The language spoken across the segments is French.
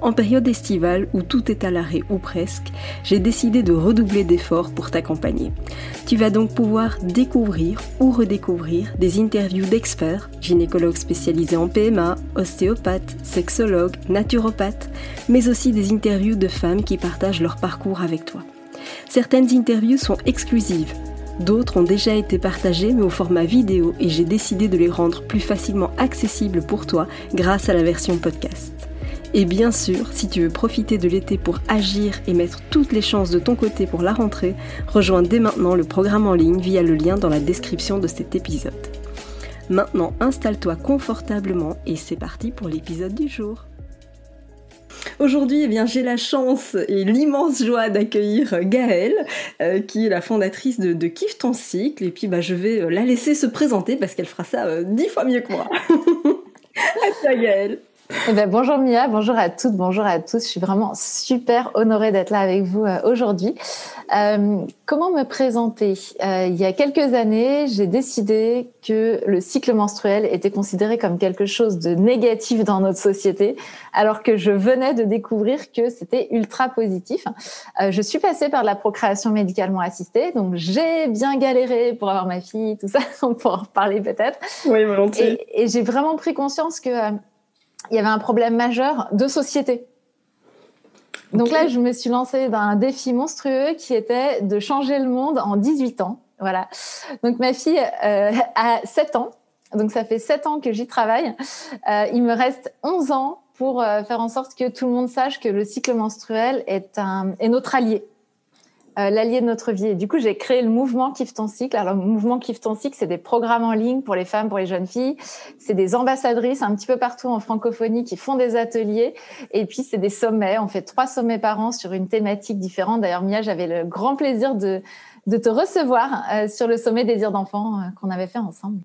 En période estivale où tout est à l'arrêt ou presque, j'ai décidé de redoubler d'efforts pour t'accompagner. Tu vas donc pouvoir découvrir ou redécouvrir des interviews d'experts, gynécologues spécialisés en PMA, ostéopathes, sexologues, naturopathes, mais aussi des interviews de femmes qui partagent leur parcours avec toi. Certaines interviews sont exclusives, D'autres ont déjà été partagées mais au format vidéo et j'ai décidé de les rendre plus facilement accessibles pour toi grâce à la version podcast. Et bien sûr, si tu veux profiter de l'été pour agir et mettre toutes les chances de ton côté pour la rentrée, rejoins dès maintenant le programme en ligne via le lien dans la description de cet épisode. Maintenant, installe-toi confortablement et c'est parti pour l'épisode du jour. Aujourd'hui, eh j'ai la chance et l'immense joie d'accueillir Gaëlle, euh, qui est la fondatrice de, de Kiffe ton cycle. Et puis, bah, je vais euh, la laisser se présenter parce qu'elle fera ça euh, dix fois mieux que moi. à toi, Gaëlle. Eh ben, bonjour Mia, bonjour à toutes, bonjour à tous. Je suis vraiment super honorée d'être là avec vous euh, aujourd'hui. Euh, comment me présenter? Euh, Il y a quelques années, j'ai décidé que le cycle menstruel était considéré comme quelque chose de négatif dans notre société, alors que je venais de découvrir que c'était ultra positif. je suis passée par la procréation médicalement assistée, donc j'ai bien galéré pour avoir ma fille, tout ça, on pourra en reparler peut-être. Oui, volontiers. Et, et j'ai vraiment pris conscience que il y avait un problème majeur de société. Donc là, je me suis lancée dans un défi monstrueux qui était de changer le monde en 18 ans. Voilà. Donc ma fille euh, a 7 ans. Donc ça fait 7 ans que j'y travaille. Euh, il me reste 11 ans pour euh, faire en sorte que tout le monde sache que le cycle menstruel est, un, est notre allié. Euh, l'allié de notre vie. Et du coup, j'ai créé le mouvement Kiffe ton cycle. Alors, le mouvement Kiffe ton cycle, c'est des programmes en ligne pour les femmes, pour les jeunes filles. C'est des ambassadrices un petit peu partout en francophonie qui font des ateliers. Et puis, c'est des sommets. On fait trois sommets par an sur une thématique différente. D'ailleurs, Mia, j'avais le grand plaisir de, de te recevoir euh, sur le sommet Désir d'enfant euh, qu'on avait fait ensemble.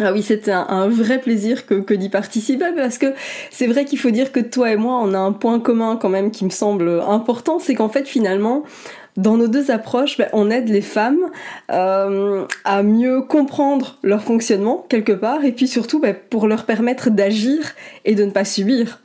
Ah oui, c'était un, vrai plaisir que, que d'y participer parce que c'est vrai qu'il faut dire que toi et moi, on a un point commun quand même qui me semble important, c'est qu'en fait finalement, dans nos deux approches, ben, on aide les femmes euh, à mieux comprendre leur fonctionnement quelque part, et puis surtout ben, pour leur permettre d'agir et de ne pas subir.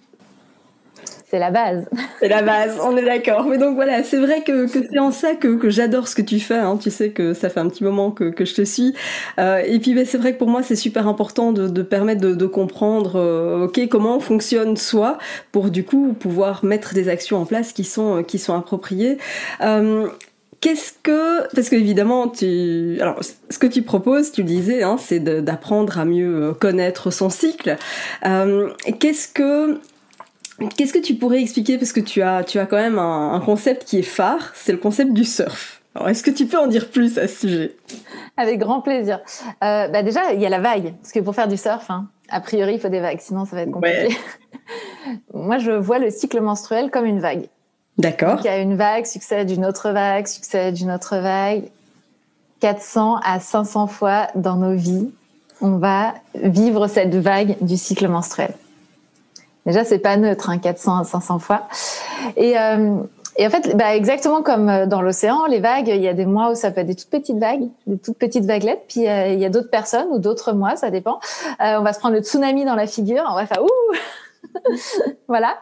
C'est la base. C'est la base, on est d'accord. Mais donc voilà, c'est vrai que, c'est en ça que, j'adore ce que tu fais. Hein. Tu sais que ça fait un petit moment que, je te suis. Euh, et puis ben, c'est vrai que pour moi, c'est super important de, permettre de, comprendre euh, comment fonctionne soi pour du coup pouvoir mettre des actions en place qui sont, qui appropriées. Euh, Qu'est-ce que, parce que évidemment, tu, ce que tu proposes, tu disais, hein, c'est d'apprendre à mieux connaître son cycle. Qu'est-ce que Qu'est-ce que tu pourrais expliquer parce que tu as tu as quand même un, concept qui est phare, c'est le concept du surf. Alors est-ce que tu peux en dire plus à ce sujet? Avec grand plaisir. Euh, bah déjà il y a la vague parce que pour faire du surf, hein, a priori il faut des vagues, sinon ça va être compliqué. Moi je vois le cycle menstruel comme une vague. D'accord. Il y a une vague succède une autre vague succède une autre vague. 400 à 500 fois dans nos vies, on va vivre cette vague du cycle menstruel. Déjà, c'est pas neutre, hein, 400 à 500 fois. Et, euh, et en fait, bah, exactement comme euh, dans l'océan, les vagues, il y a des mois où ça peut être des toutes petites vagues, des toutes petites vaguelettes, puis euh, il y a d'autres personnes ou d'autres mois, ça dépend. On va se prendre le tsunami dans la figure, on va faire ouh voilà.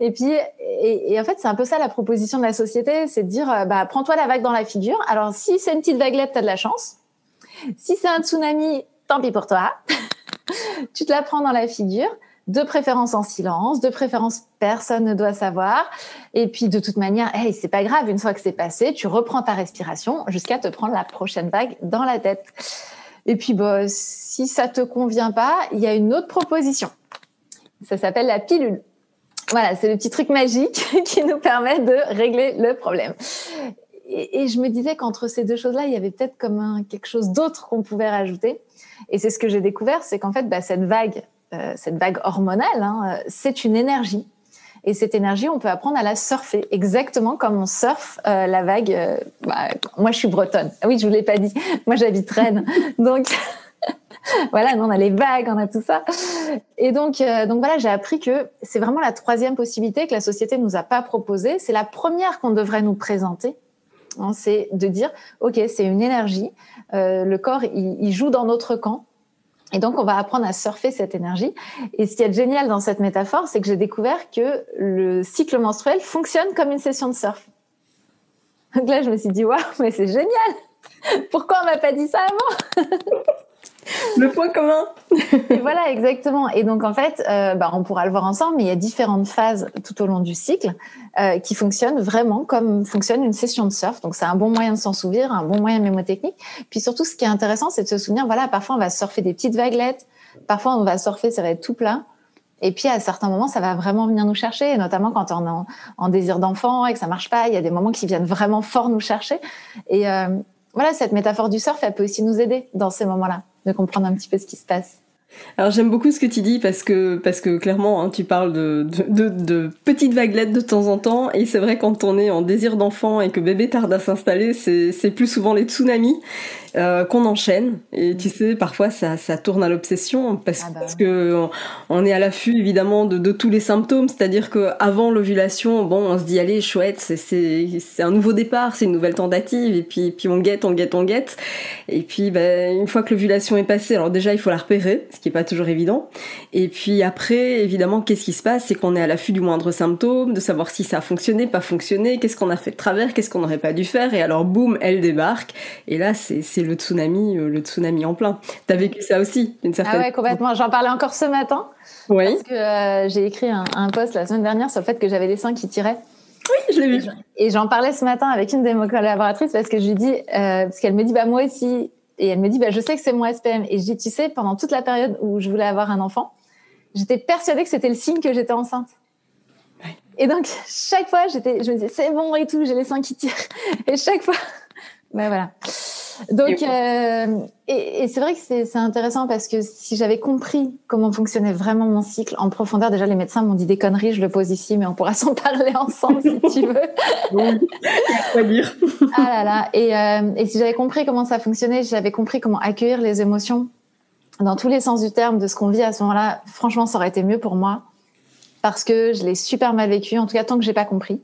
Et puis, et en fait, c'est un peu ça la proposition de la société, c'est de dire, bah, prends-toi la vague dans la figure. Alors, si c'est une petite vaguelette, t'as de la chance. Si c'est un tsunami, tant pis pour toi. tu te la prends dans la figure de préférence en silence, de préférence personne ne doit savoir. Et puis de toute manière, hey, c'est pas grave, une fois que c'est passé, tu reprends ta respiration jusqu'à te prendre la prochaine vague dans la tête. Et puis bah, si ça te convient pas, il y a une autre proposition. Ça s'appelle la pilule. Voilà, c'est le petit truc magique qui nous permet de régler le problème. Et, je me disais qu'entre ces deux choses-là, il y avait peut-être comme quelque chose d'autre qu'on pouvait rajouter. Et c'est ce que j'ai découvert, c'est qu'en fait, bah, cette vague euh, cette vague hormonale, hein, c'est une énergie. Et cette énergie, on peut apprendre à la surfer, exactement comme on surfe euh, la vague. Euh, bah, moi, je suis bretonne. Ah oui, je vous l'ai pas dit. Moi, j'habite Rennes, donc voilà, on a les vagues, on a tout ça. Et donc, euh, donc voilà, j'ai appris que c'est vraiment la troisième possibilité que la société nous a pas proposée. C'est la première qu'on devrait nous présenter. Hein, c'est de dire, ok, c'est une énergie. le corps, il joue dans notre camp. Et donc, on va apprendre à surfer cette énergie. Et ce qui est génial dans cette métaphore, c'est que j'ai découvert que le cycle menstruel fonctionne comme une session de surf. Donc là, je me suis dit, waouh, mais c'est génial! Pourquoi on m'a pas dit ça avant? le point commun. voilà, exactement. Et donc, en fait, euh, bah, on pourra le voir ensemble, mais il y a différentes phases tout au long du cycle euh, qui fonctionnent vraiment comme fonctionne une session de surf. Donc, c'est un bon moyen de s'en souvenir, un bon moyen mémotechnique. Puis surtout, ce qui est intéressant, c'est de se souvenir, voilà, parfois, on va surfer des petites vaguelettes. Parfois, on va surfer, ça va être tout plat. Et puis, à certains moments, ça va vraiment venir nous chercher, notamment quand on est en, désir d'enfant et que ça marche pas. Il y a des moments qui viennent vraiment fort nous chercher. Et euh, voilà, cette métaphore du surf, elle peut aussi nous aider dans ces moments-là de comprendre un petit peu ce qui se passe. Alors j'aime beaucoup ce que tu dis parce que parce que clairement hein, tu parles de, de, de, petites vaguelettes de temps en temps et c'est vrai quand on est en désir d'enfant et que bébé tarde à s'installer c'est plus souvent les tsunamis euh, qu'on enchaîne. Et tu sais, parfois ça, ça tourne à l'obsession parce, ah bah parce que on, est à l'affût évidemment de, de, tous les symptômes. C'est-à-dire que avant l'ovulation, bon, on se dit allez chouette, c'est un nouveau départ, c'est une nouvelle tentative. Et puis puis on guette, on guette, on guette. Et puis ben, une fois que l'ovulation est passée, alors déjà il faut la repérer, ce qui est pas toujours évident. Et puis après, évidemment, qu'est-ce qui se passe, c'est qu'on est à l'affût du moindre symptôme, de savoir si ça a fonctionné, pas fonctionné, qu'est-ce qu'on a fait de travers, qu'est-ce qu'on n'aurait pas dû faire. Et alors boum, elle débarque. Et là c'est le tsunami, euh, le tsunami en plein. T'as vécu ça aussi, une certaine. Ah ouais, complètement. J'en parlais encore ce matin. Oui. Parce que euh, j'ai écrit un, post la semaine dernière sur le fait que j'avais des seins qui tiraient. Oui, je l'ai vu. Et j'en parlais ce matin avec une de mes collaboratrices parce que je lui dis, euh, parce qu'elle me dit, bah moi aussi, et elle me dit, bah je sais que c'est mon SPM. Et je dis, tu sais, pendant toute la période où je voulais avoir un enfant, j'étais persuadée que c'était le signe que j'étais enceinte. Et donc chaque fois, j'étais, je me disais, c'est bon et tout, j'ai les seins qui tirent. Et chaque fois, ben voilà. Donc, euh, et, et c'est vrai que c'est intéressant parce que si j'avais compris comment fonctionnait vraiment mon cycle en profondeur, déjà les médecins m'ont dit des conneries, je le pose ici, mais on pourra s'en parler ensemble si tu veux. Quoi dire. ah là là. Et, euh, et si j'avais compris comment ça fonctionnait, j'avais compris comment accueillir les émotions dans tous les sens du terme de ce qu'on vit à ce moment-là, franchement, ça aurait été mieux pour moi parce que je l'ai super mal vécu, en tout cas tant que j'ai pas compris.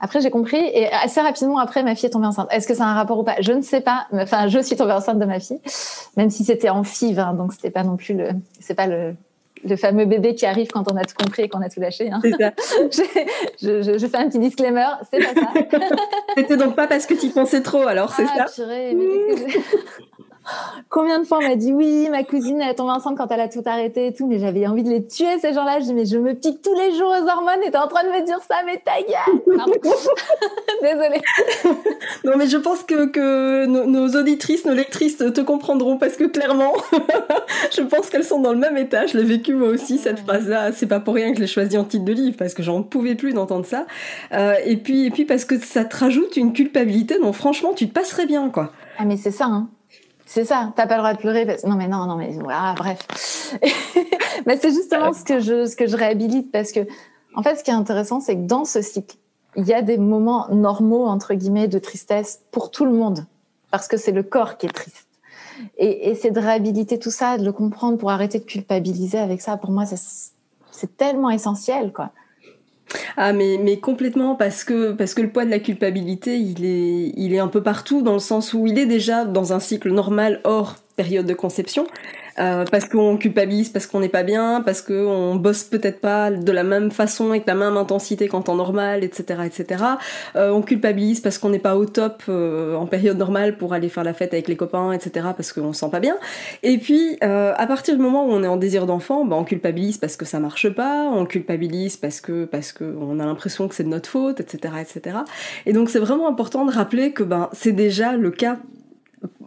Après, j'ai compris et assez rapidement après, ma fille est tombée enceinte. Est-ce que a un rapport ou pas? Je ne sais pas. Enfin, je suis tombée enceinte de ma fille, même si c'était en FIV, hein, donc c'était pas non plus le, c'est pas le, le fameux bébé qui arrive quand on a tout compris et qu'on a tout lâché. Hein. Ça. je, je, je, fais un petit disclaimer, c'est pas ça. c'était donc pas parce que tu pensais trop, alors c'est ah, ça? Purée, mais Combien de fois on m'a dit oui, ma cousine elle est tombée enceinte quand elle a tout arrêté et tout, mais j'avais envie de les tuer ces gens-là. Je dis mais je me pique tous les jours aux hormones et t'es en train de me dire ça, mais ta gueule Désolée. non mais je pense que, que nos, auditrices, nos lectrices te comprendront parce que clairement, je pense qu'elles sont dans le même état. Je l'ai vécu moi aussi cette phrase-là. C'est pas pour rien que je l'ai choisi en titre de livre parce que j'en pouvais plus d'entendre ça. Euh, et puis et puis parce que ça te rajoute une culpabilité dont franchement tu te passerais bien quoi. Ah mais c'est ça. Hein. C'est ça, t'as pas le droit de pleurer. Non mais non, non mais voilà, bref. mais c'est justement ce que je ce que je réhabilite parce que en fait, ce qui est intéressant, c'est que dans ce cycle, il y a des moments normaux entre guillemets de tristesse pour tout le monde parce que c'est le corps qui est triste. Et, et c'est de réhabiliter tout ça, de le comprendre pour arrêter de culpabiliser avec ça. Pour moi, c'est tellement essentiel, quoi. Ah mais mais complètement parce que parce que le poids de la culpabilité il est il est un peu partout dans le sens où il est déjà dans un cycle normal hors période de conception euh, parce qu'on culpabilise, parce qu'on n'est pas bien, parce qu'on bosse peut-être pas de la même façon avec la même intensité qu'en temps normal, etc., etc. Euh, on culpabilise parce qu'on n'est pas au top euh, en période normale pour aller faire la fête avec les copains, etc., parce qu'on se sent pas bien. Et puis, à partir du moment où on est en désir d'enfant, bah, on culpabilise parce que ça marche pas, on culpabilise parce que parce que on a l'impression que c'est de notre faute, etc., etc. Et donc, c'est vraiment important de rappeler que ben c'est déjà le cas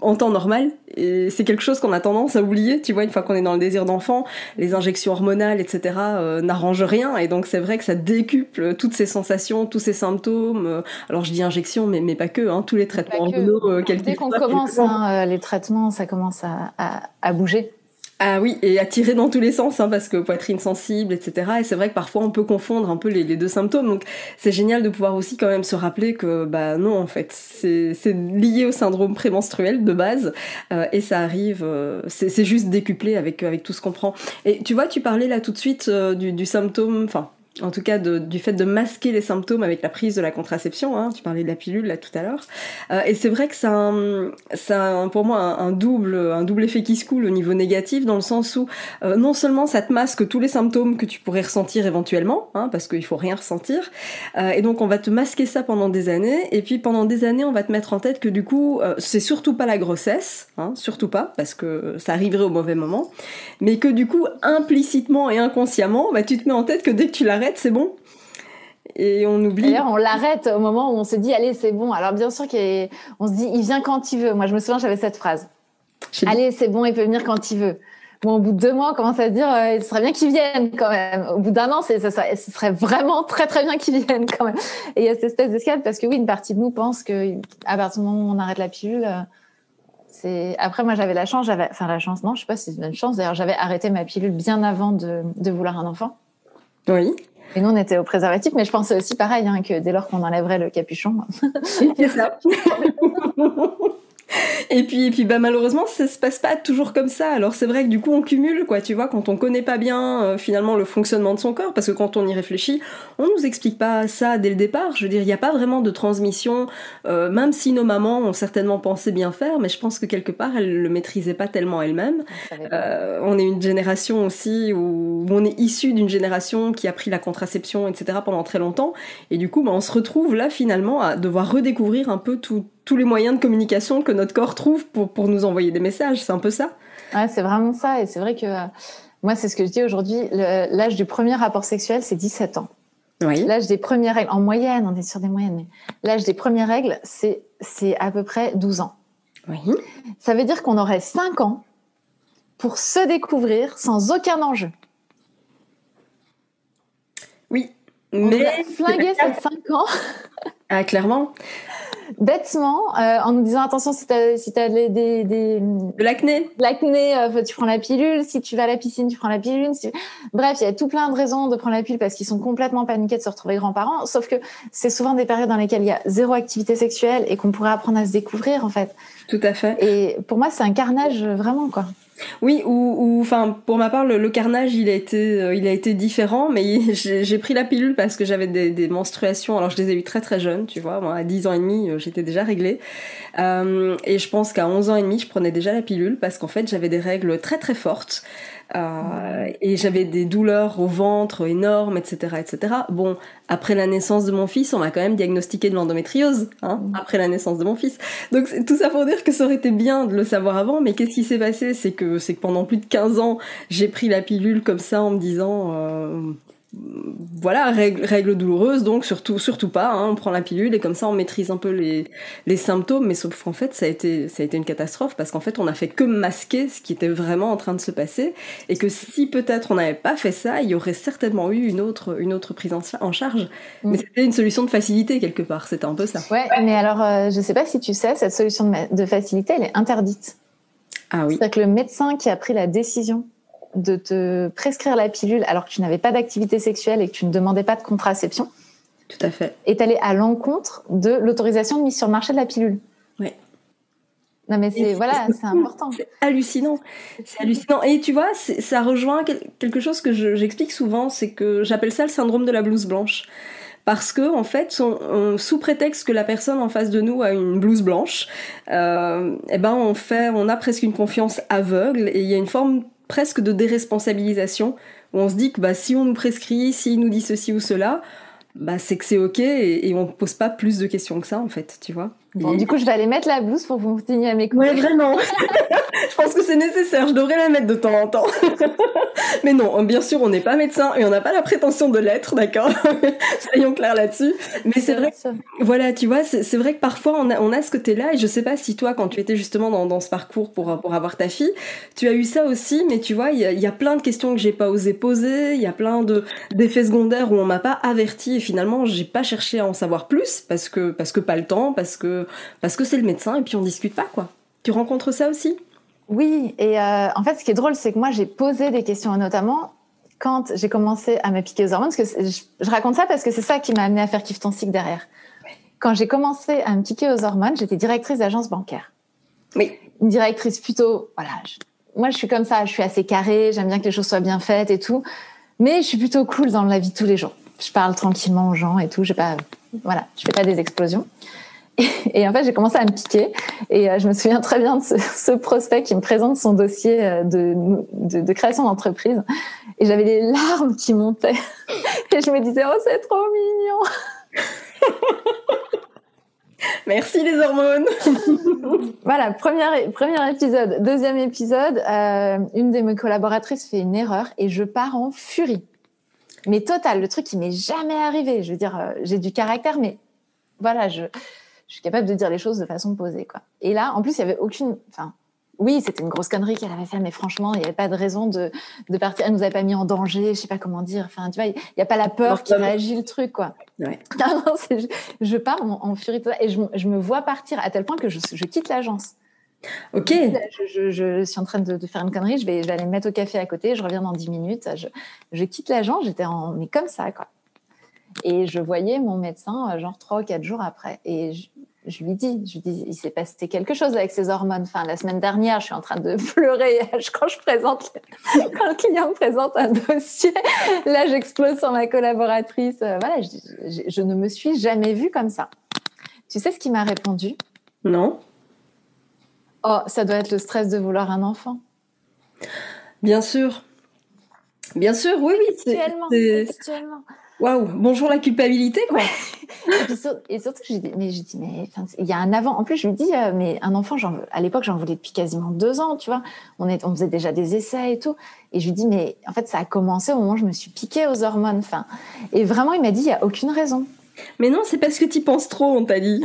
en temps normal. Et c'est quelque chose qu'on a tendance à oublier, tu vois, une fois qu'on est dans le désir d'enfant, les injections hormonales, etc., euh, n'arrangent rien. Et donc c'est vrai que ça décuple toutes ces sensations, tous ces symptômes. Euh, alors je dis injection, mais, mais pas que, hein, tous les traitements hormonaux, euh, Dès qu'on commence hein, les traitements, ça commence à, à, bouger. Ah oui, et attiré dans tous les sens, hein, parce que poitrine sensible, etc. Et c'est vrai que parfois on peut confondre un peu les, deux symptômes. Donc c'est génial de pouvoir aussi quand même se rappeler que bah non, en fait, c'est lié au syndrome prémenstruel de base, euh, et ça arrive, euh, c'est juste décuplé avec avec tout ce qu'on prend. Et tu vois, tu parlais là tout de suite euh, du, du symptôme, enfin en tout cas du fait de masquer les symptômes avec la prise de la contraception. Hein, tu parlais de la pilule là tout à l'heure. Euh, et c'est vrai que ça pour moi un, double, un double effet qui se coule au niveau négatif dans le sens où euh, non seulement ça te masque tous les symptômes que tu pourrais ressentir éventuellement, hein, parce qu'il faut rien ressentir, euh, et donc on va te masquer ça pendant des années. Et puis pendant des années, on va te mettre en tête que du coup, c'est surtout pas la grossesse, hein, surtout pas, parce que ça arriverait au mauvais moment, mais que du coup, implicitement et inconsciemment, bah, tu te mets en tête que dès que tu l'arrêtes c'est bon. Et on oublie. D'ailleurs, on l'arrête au moment où on se dit, allez, c'est bon. Alors, bien sûr qu'on se dit, il vient quand il veut. Moi, je me souviens, j'avais cette phrase. Allez, c'est bon, il peut venir quand il veut. Bon, au bout de deux mois, on commence à se dire, euh, il serait bien qu'il vienne quand même. Au bout d'un an, ça, ça, ce serait vraiment très très bien qu'il vienne quand même. Et il y a cette espèce d'escalade parce que oui, une partie de nous pense que à partir du moment où on arrête la pilule, euh, c'est. Après, moi, j'avais la chance, j'avais, enfin la chance, non, je sais pas si c'est une chance. D'ailleurs, j'avais arrêté ma pilule bien avant de, de vouloir un enfant. Oui. Et nous, on était au préservatif, mais je pensais aussi pareil, hein, que dès lors qu'on enlèverait le capuchon. C'est ça. Et puis, et puis bah, malheureusement, ça se passe pas toujours comme ça. Alors c'est vrai que du coup, on cumule, quoi, tu vois, quand on connaît pas bien euh, finalement le fonctionnement de son corps, parce que quand on y réfléchit, on nous explique pas ça dès le départ. Je veux dire, il n'y a pas vraiment de transmission, euh, même si nos mamans ont certainement pensé bien faire, mais je pense que quelque part, elles le maîtrisaient pas tellement elles-mêmes. Euh, on est une génération aussi où, on est issu d'une génération qui a pris la contraception, etc. pendant très longtemps, et du coup, bah, on se retrouve là finalement à devoir redécouvrir un peu tout tous les moyens de communication que notre corps trouve pour, pour nous envoyer des messages. C'est un peu ça Ouais, c'est vraiment ça. Et c'est vrai que euh, moi, c'est ce que je dis aujourd'hui. L'âge du premier rapport sexuel, c'est 17 ans. Oui. L'âge des premières règles, en moyenne, on est sur des moyennes, mais l'âge des premières règles, c'est à peu près 12 ans. Oui. Ça veut dire qu'on aurait 5 ans pour se découvrir sans aucun enjeu. Oui. On mais... a flingué ces 5 ans. Ah, clairement bêtement euh, en nous disant attention si t'as si as des, des, de l'acné. l'acné euh, tu prends la pilule. Si tu vas à la piscine tu prends la pilule. Bref il y a tout plein de raisons de prendre la pilule parce qu'ils sont complètement paniqués de se retrouver grands-parents. Sauf que c'est souvent des périodes dans lesquelles il y a zéro activité sexuelle et qu'on pourrait apprendre à se découvrir en fait. Tout à fait. Et pour moi c'est un carnage vraiment quoi oui, ou, enfin, pour ma part, le, carnage, il a été, euh, il a été différent, mais j'ai pris la pilule parce que j'avais des, menstruations. Alors, je les ai eues très très jeunes, tu vois. Moi, à 10 ans et demi, euh, j'étais déjà réglée. Euh, et je pense qu'à 11 ans et demi, je prenais déjà la pilule parce qu'en fait, j'avais des règles très très fortes. Euh, et j'avais des douleurs au ventre énormes, etc., etc. Bon, après la naissance de mon fils, on m'a quand même diagnostiqué de l'endométriose, hein, mm. après la naissance de mon fils. Donc tout ça pour dire que ça aurait été bien de le savoir avant, mais qu'est-ce qui s'est passé? C'est que c'est que pendant plus de 15 ans, j'ai pris la pilule comme ça en me disant euh, voilà, règle, règle douloureuse, donc surtout, surtout pas, hein, on prend la pilule et comme ça on maîtrise un peu les, les symptômes, mais sauf qu'en fait ça a été, ça a été une catastrophe parce qu'en fait on a fait que masquer ce qui était vraiment en train de se passer et que si peut-être on n'avait pas fait ça, il y aurait certainement eu une autre, une autre prise en, charge. Mm. Mais c'était une solution de facilité quelque part, c'était un peu ça. Ouais, mais alors euh, je sais pas si tu sais, cette solution de, de facilité elle est interdite. Ah oui. C'est-à-dire que le médecin qui a pris la décision de te prescrire la pilule alors que tu n'avais pas d'activité sexuelle et que tu ne demandais pas de contraception. Tout à fait. Est allé à l'encontre de l'autorisation de mise sur le marché de la pilule. Oui. Non mais c'est voilà, c'est important. C'est hallucinant, c'est hallucinant. Et tu vois, ça rejoint quelque chose que j'explique souvent, c'est que j'appelle ça le syndrome de la blouse blanche parce que en fait, sous prétexte que la personne en face de nous a une blouse blanche, euh, eh ben on fait, on a presque une confiance aveugle et il y a une forme presque de déresponsabilisation, où on se dit que bah, si on nous prescrit, s'il nous dit ceci ou cela, bah, c'est que c'est ok et, et on ne pose pas plus de questions que ça en fait, tu vois. Bon, du coup, je vais aller mettre la blouse pour que vous continuiez à m'écouter. Ouais, vraiment. je pense que c'est nécessaire. Je devrais la mettre de temps en temps. Mais non, bien sûr, on n'est pas médecin et on n'a pas la prétention de l'être, d'accord Soyons clairs là-dessus. Mais c'est vrai. voilà, tu vois, c'est vrai que parfois on a, on a ce côté-là et je sais pas si toi, quand tu étais justement dans, dans ce parcours pour pour avoir ta fille, tu as eu ça aussi. Mais tu vois, il y a, y a, plein de questions que j'ai pas osé poser. Il y a plein de d'effets secondaires où on m'a pas averti et finalement j'ai pas cherché à en savoir plus parce que parce que pas le temps, parce que parce que c'est le médecin et puis on discute pas quoi. Tu rencontres ça aussi? Oui, et euh, en fait, ce qui est drôle, c'est que moi, j'ai posé des questions, notamment quand j'ai commencé à me piquer aux hormones, parce que je, raconte ça parce que c'est ça qui m'a amené à faire Kiff ton cycle derrière. Quand j'ai commencé à me piquer aux hormones, j'étais directrice d'agence bancaire. Oui. Une directrice plutôt, voilà. moi, je suis comme ça, je suis assez carrée, j'aime bien que les choses soient bien faites et tout, mais je suis plutôt cool dans la vie de tous les jours. Je parle tranquillement aux gens et tout, je pas, voilà, je fais pas des explosions. Et, en fait, j'ai commencé à me piquer. Et euh, je me souviens très bien de ce, prospect qui me présente son dossier euh, de, de, création d'entreprise. Et j'avais les larmes qui montaient. Et je me disais, oh, c'est trop mignon. Merci les hormones. voilà, premier, premier épisode. Deuxième épisode, euh, une de mes collaboratrices fait une erreur et je pars en furie. Mais total, le truc qui m'est jamais arrivé. Je veux dire, j'ai du caractère, mais voilà, je, je suis capable de dire les choses de façon posée, quoi. Et là, en plus, il y avait aucune, enfin, oui, c'était une grosse connerie qu'elle avait fait, mais franchement, il n'y avait pas de raison de, de partir. Elle nous avait pas mis en danger, je sais pas comment dire. Enfin, tu vois, il n'y a pas la peur qui réagit le truc, quoi. Ouais. Non, non, je, je, pars en, furie et je, je, me vois partir à tel point que je, je quitte l'agence. Ok. Je, je, suis en train de, de, faire une connerie, je vais, je vais aller me mettre au café à côté, je reviens dans 10 minutes. Je, quitte l'agence, j'étais en, mais comme ça, quoi. Et je voyais mon médecin, euh, genre trois ou quatre jours après. Et je, lui dis, je lui dis, il s'est passé quelque chose avec ses hormones. Enfin, la semaine dernière, je suis en train de pleurer quand je présente, quand le client me présente un dossier. Là, j'explose sur ma collaboratrice. Euh, voilà, je, je, ne me suis jamais vue comme ça. Tu sais ce qu'il m'a répondu? Non. Oh, ça doit être le stress de vouloir un enfant. Bien sûr. Bien sûr, oui, oui. Textuellement. Waouh, bonjour la culpabilité, quoi. et surtout, je dis, mais je dis, mais il y a un avant. En plus, je lui dis, euh, mais un enfant, à l'époque, j'en voulais depuis quasiment deux ans, tu vois. On, est, on faisait déjà des essais et tout. Et je lui dis, mais en fait, ça a commencé au moment où je me suis piquée aux hormones. Enfin, et vraiment, il m'a dit, il y a aucune raison. Mais non, c'est parce que tu penses trop, on t'a dit.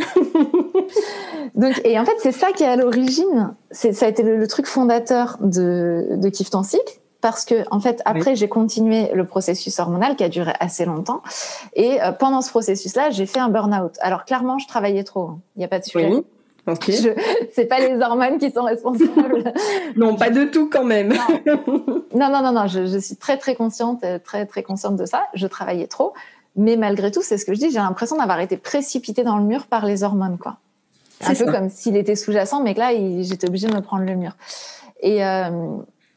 Donc, et en fait, c'est ça qui est à l'origine. Ça a été le, truc fondateur de, de Kif cycle parce que en fait après j'ai continué le processus hormonal qui a duré assez longtemps et euh, pendant ce processus-là j'ai fait un burn-out. Alors clairement je travaillais trop, hein. il n'y a pas de sujet. Oui. Okay. C'est pas les hormones qui sont responsables. non, pas de tout quand même. non, non, non, non. Je, je, suis très très consciente, euh, très très consciente de ça. Je travaillais trop, mais malgré tout, c'est ce que je dis. J'ai l'impression d'avoir été précipitée dans le mur par les hormones, quoi. Un peu comme s'il était sous-jacent, mais que là, j'étais obligée de me prendre le mur. Et euh,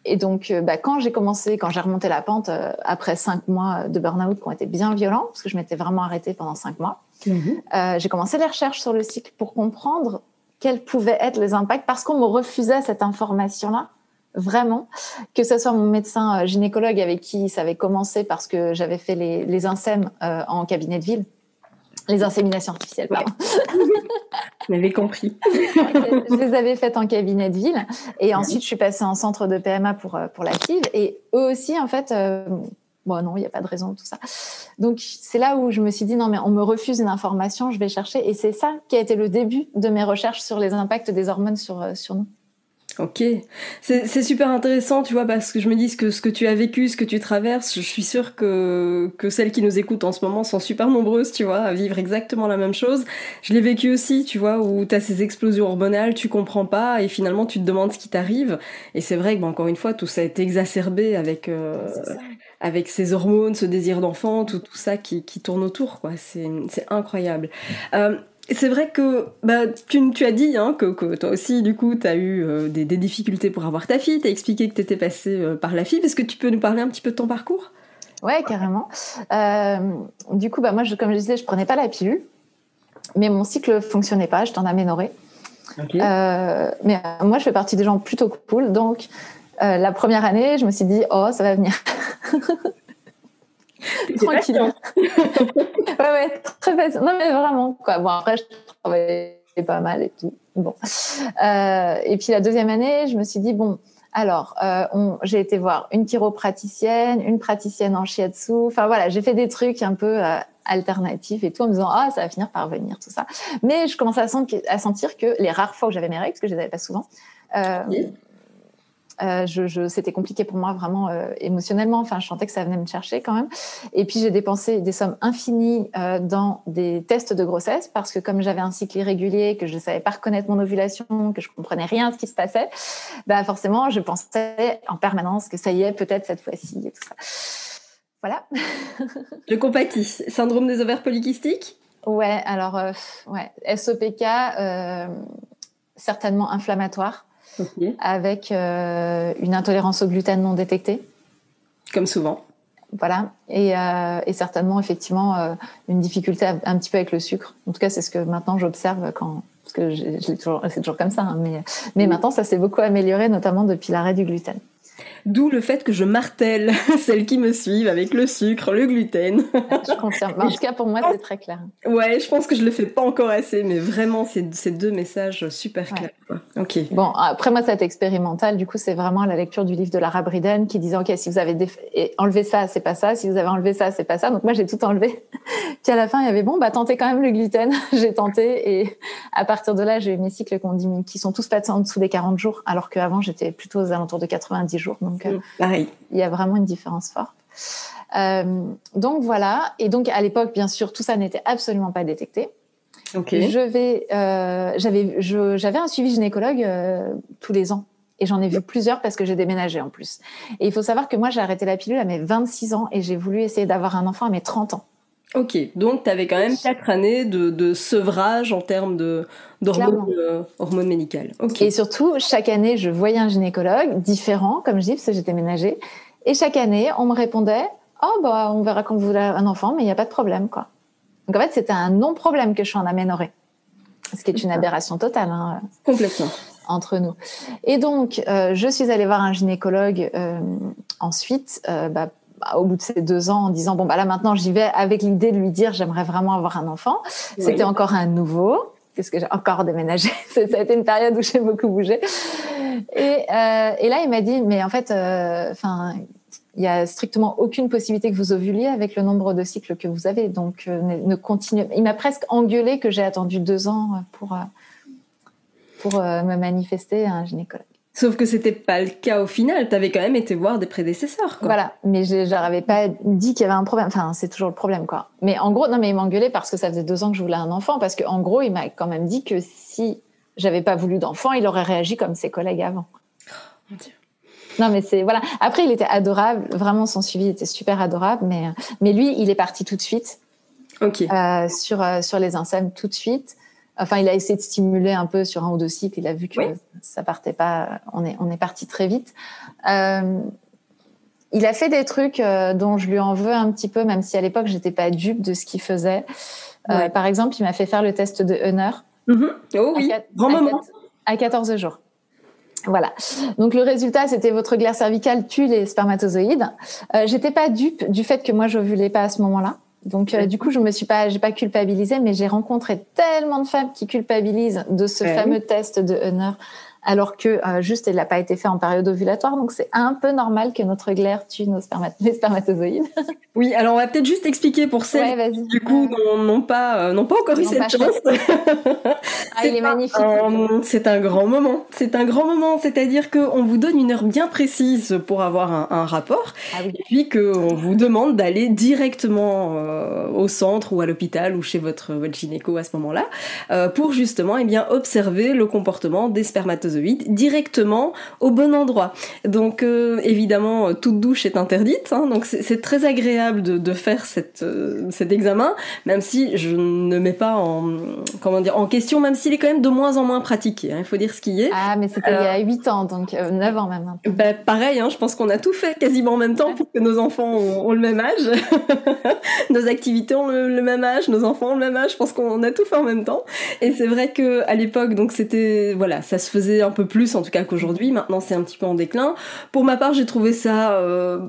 et donc, euh, bah, quand j'ai commencé, quand j'ai remonté la pente euh, après cinq mois de burn-out qui ont été bien violents, parce que je m'étais vraiment arrêtée pendant cinq mois, mhm. euh, j'ai commencé les recherches sur le cycle pour comprendre quels pouvaient être les impacts, parce qu'on me refusait cette information-là, vraiment, que ce soit mon médecin gynécologue avec qui ça avait commencé parce que j'avais fait les, les INSEM en cabinet de ville, les inséminations artificielles, pardon. Vous m'avez compris. je les avais faites en cabinet de ville. Et ensuite, je suis passée en centre de PMA pour, euh, pour la FIV. Et eux aussi, en fait, euh, bon, non, il n'y a pas de raison, tout ça. Donc, c'est là où je me suis dit, non, mais on me refuse une information, je vais chercher. Et c'est ça qui a été le début de mes recherches sur les impacts des hormones sur, euh, sur nous. Ok, c'est super intéressant, tu vois, parce que je me dis que ce que tu as vécu, ce que tu traverses, je suis sûre que, que celles qui nous écoutent en ce moment sont super nombreuses, tu vois, à vivre exactement la même chose. Je l'ai vécu aussi, tu vois, où tu as ces explosions hormonales, tu comprends pas, et finalement tu te demandes ce qui t'arrive. Et c'est vrai que, bon, encore une fois, tout ça a été exacerbé avec, euh, avec ces hormones, ce désir d'enfant, tout, tout ça qui, qui tourne autour, quoi. C'est incroyable. Euh, c'est vrai que bah, tu, tu as dit hein, que, que, toi aussi, du coup, tu as eu euh, des, des, difficultés pour avoir ta fille, tu as expliqué que tu étais passée euh, par la fille. Est-ce que tu peux nous parler un petit peu de ton parcours? Ouais, carrément. Euh, du coup, bah, moi, je, comme je disais, je prenais pas la pilule, mais mon cycle fonctionnait pas, j'étais en aménorrhée. mais moi, je fais partie des gens plutôt cool, donc la première année, je me suis dit, oh, ça va venir. Tranquille. ouais, ouais, très facile. Non, mais vraiment, quoi. Bon, après, je travaillais pas mal et tout. Bon. Euh, et puis, la deuxième année, je me suis dit, bon, alors, euh, j'ai été voir une chiropraticienne, une praticienne en shiatsu. Enfin, voilà, j'ai fait des trucs un peu euh, alternatifs et tout, en me disant, ah, ça va finir par venir, tout ça. Mais je commençais à, sentir, que les rares fois où j'avais mes règles, parce que je les avais pas souvent, euh, Euh, je, c'était compliqué pour moi vraiment euh, émotionnellement. Enfin, je sentais que ça venait me chercher quand même. Et puis j'ai dépensé des sommes infinies euh, dans des tests de grossesse parce que comme j'avais un cycle irrégulier, que je ne savais pas reconnaître mon ovulation, que je comprenais rien à ce qui se passait, bah forcément je pensais en permanence que ça y est, peut-être cette fois-ci et tout ça. Voilà. je compatis. Syndrome des ovaires polykystiques? Ouais, alors ouais, SOPK certainement inflammatoire avec euh, une intolérance au gluten non détectée. Comme souvent. Voilà, et, euh, certainement effectivement euh, une difficulté un petit peu avec le sucre. En tout cas, c'est ce que maintenant j'observe quand, parce que c'est toujours comme ça, hein, mais, mais maintenant ça s'est beaucoup amélioré, notamment depuis l'arrêt du gluten. D'où le fait que je martèle celles qui me suivent avec le sucre, le gluten. je confirme. En tout cas, pour moi, c'est très clair. Ouais, je pense que je le fais pas encore assez, mais vraiment, c'est ces deux messages super clairs. Ok. Bon, après moi, c'est expérimental. Du coup, c'est vraiment la lecture du livre de Lara Briden qui disait, ok, si vous avez enlevé ça, c'est pas ça. Si vous avez enlevé ça, c'est pas ça. Donc moi, j'ai tout enlevé. Puis à la fin, il y avait bon, bah tentez quand même le gluten. j'ai tenté et à partir de là, j'ai eu mes cycles qui sont tous passés en dessous des 40 jours, alors qu'avant, j'étais plutôt aux alentours de 90 jours. Donc, euh, pareil. Il y a vraiment une différence forte. Euh, donc voilà. Et donc à l'époque, bien sûr, tout ça n'était absolument pas détecté. Je vais, euh, j'avais, j'avais un suivi gynécologue tous les ans. Et j'en ai vu plusieurs parce que j'ai déménagé en plus. Et il faut savoir que moi, j'ai arrêté la pilule à mes 26 ans et j'ai voulu essayer d'avoir un enfant à mes 30 ans. Ok, donc tu avais quand même quatre années de, sevrage en termes d'hormones euh, médicales. Et surtout, chaque année, je voyais un gynécologue différent, comme je dis, parce que j'étais ménagée. Et chaque année, on me répondait Oh, bah, on verra quand vous voulez un enfant, mais il n'y a pas de problème. quoi. Donc en fait, c'était un non-problème que je suis en aménorrhée. Ce qui est une aberration totale. Hein, Complètement. Entre nous. Et donc, euh, je suis allée voir un gynécologue euh, ensuite, bah, bah, au bout de ces deux ans en disant bon bah là maintenant j'y vais avec l'idée de lui dire j'aimerais vraiment avoir un enfant. C'était encore un nouveau puisque j'ai encore déménagé. ça a été une période où j'ai beaucoup bougé. Et, euh, et là il m'a dit mais en fait euh, enfin il y a strictement aucune possibilité que vous ovuliez avec le nombre de cycles que vous avez donc euh, ne, continue. Il m'a presque engueulé que j'ai attendu deux ans pour pour me manifester à un gynécologue. Sauf que c'était pas le cas au final. Tu avais quand même été voir des prédécesseurs. Quoi. Voilà, mais je n'avais pas dit qu'il y avait un problème. Enfin, c'est toujours le problème, quoi. Mais en gros, non, mais il m'engueulait parce que ça faisait deux ans que je voulais un enfant. Parce qu'en gros, il m'a quand même dit que si j'avais pas voulu d'enfant, il aurait réagi comme ses collègues avant. Oh, mon Dieu. Non, mais c'est voilà. Après, il était adorable. Vraiment, son suivi était super adorable. Mais mais lui, il est parti tout de suite. Ok. Euh, sur euh, sur les insèmes tout de suite. Enfin, il a essayé de stimuler un peu sur un ou deux cycles. Il a vu que ça partait pas. On est, on est parti très vite. Euh, il a fait des trucs euh, dont je lui en veux un petit peu, même si à l'époque j'étais pas dupe de ce qu'il faisait. Euh, par exemple, il m'a fait faire le test de Hunter. Mm-hmm. Oh oui, grand moment. À 14 jours. Voilà. Donc le résultat, c'était votre glaire cervicale tue les spermatozoïdes. Euh, J'étais pas dupe du fait que moi j'ovulais pas à ce moment-là. Donc euh, du coup, je me suis pas, j'ai pas culpabilisé, mais j'ai rencontré tellement de femmes qui culpabilisent de ce fameux test de Hunter alors que euh, juste elle n'a pas été fait en période ovulatoire. Donc c'est un peu normal que notre glaire tue nos les spermatozoïdes. oui, alors on va peut-être juste expliquer pour celles qui du coup n'ont pas euh, n'ont pas encore eu cette chance. ah, il est magnifique. C'est un grand moment. C'est un grand moment, c'est-à-dire qu'on vous donne une heure bien précise pour avoir un, un rapport, ah, oui. et puis qu'on vous demande d'aller directement euh, au centre ou à l'hôpital ou chez votre, votre gynéco à ce moment-là pour justement eh bien observer le comportement des spermatozoïdes directement au bon endroit. Donc euh, évidemment, toute douche est interdite, hein, donc c'est très agréable de, faire cette, euh, cet examen, même si je ne mets pas en, comment dire, en question, même s'il est quand même de moins en moins pratiqué, hein, il faut dire ce qui est. Ah, mais c'était il y a 8 ans, donc 9 euh, ans même. Bah, pareil, hein, je pense qu'on a tout fait quasiment en même temps pour que nos enfants ont, le même âge. nos activités ont le, même âge, nos enfants ont le même âge, je pense qu'on a tout fait en même temps. Et c'est vrai que à l'époque, donc c'était, voilà, ça se faisait un peu plus en tout cas qu'aujourd'hui. Maintenant, c'est un petit peu en déclin. Pour ma part, j'ai trouvé ça euh,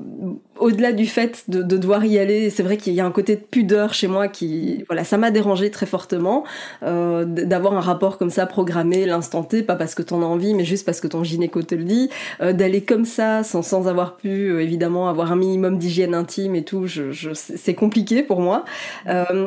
au-delà du fait de, devoir y aller, c'est vrai qu'il y a un côté de pudeur chez moi qui, voilà, ça m'a dérangé très fortement euh, d'avoir un rapport comme ça programmé l'instant T, pas parce que t'en as envie, mais juste parce que ton gynéco te le dit, euh, d'aller comme ça sans, sans avoir pu euh, évidemment avoir un minimum d'hygiène intime et tout, c'est compliqué pour moi.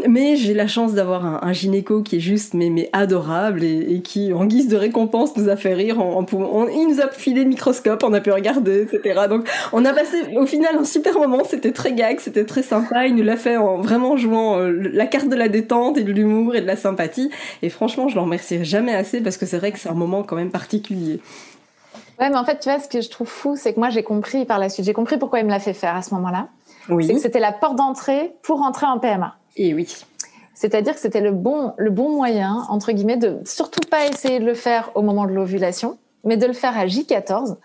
Mais j'ai la chance d'avoir un, gynéco qui est juste mais, mais adorable et, qui, en guise de récompense, nous a fait rire. En, en, il nous a filé le microscope, on a pu regarder, etc. Donc on a passé au final super moment. C'était très gag, c'était très sympa. Il nous l'a fait en vraiment jouant euh, la carte de la détente et de l'humour et de la sympathie. Et franchement, je l'en remercierai jamais assez parce que c'est vrai que c'est un moment quand même particulier. Ouais, mais en fait, tu vois, ce que je trouve fou, c'est que moi, j'ai compris par la suite, j'ai compris pourquoi il me l'a fait faire à ce moment-là. Oui. C'est que c'était la porte d'entrée pour entrer en PMA. Et oui. C'est-à-dire que c'était le bon, le bon moyen, entre guillemets, de surtout pas essayer de le faire au moment de l'ovulation, mais de le faire à J14,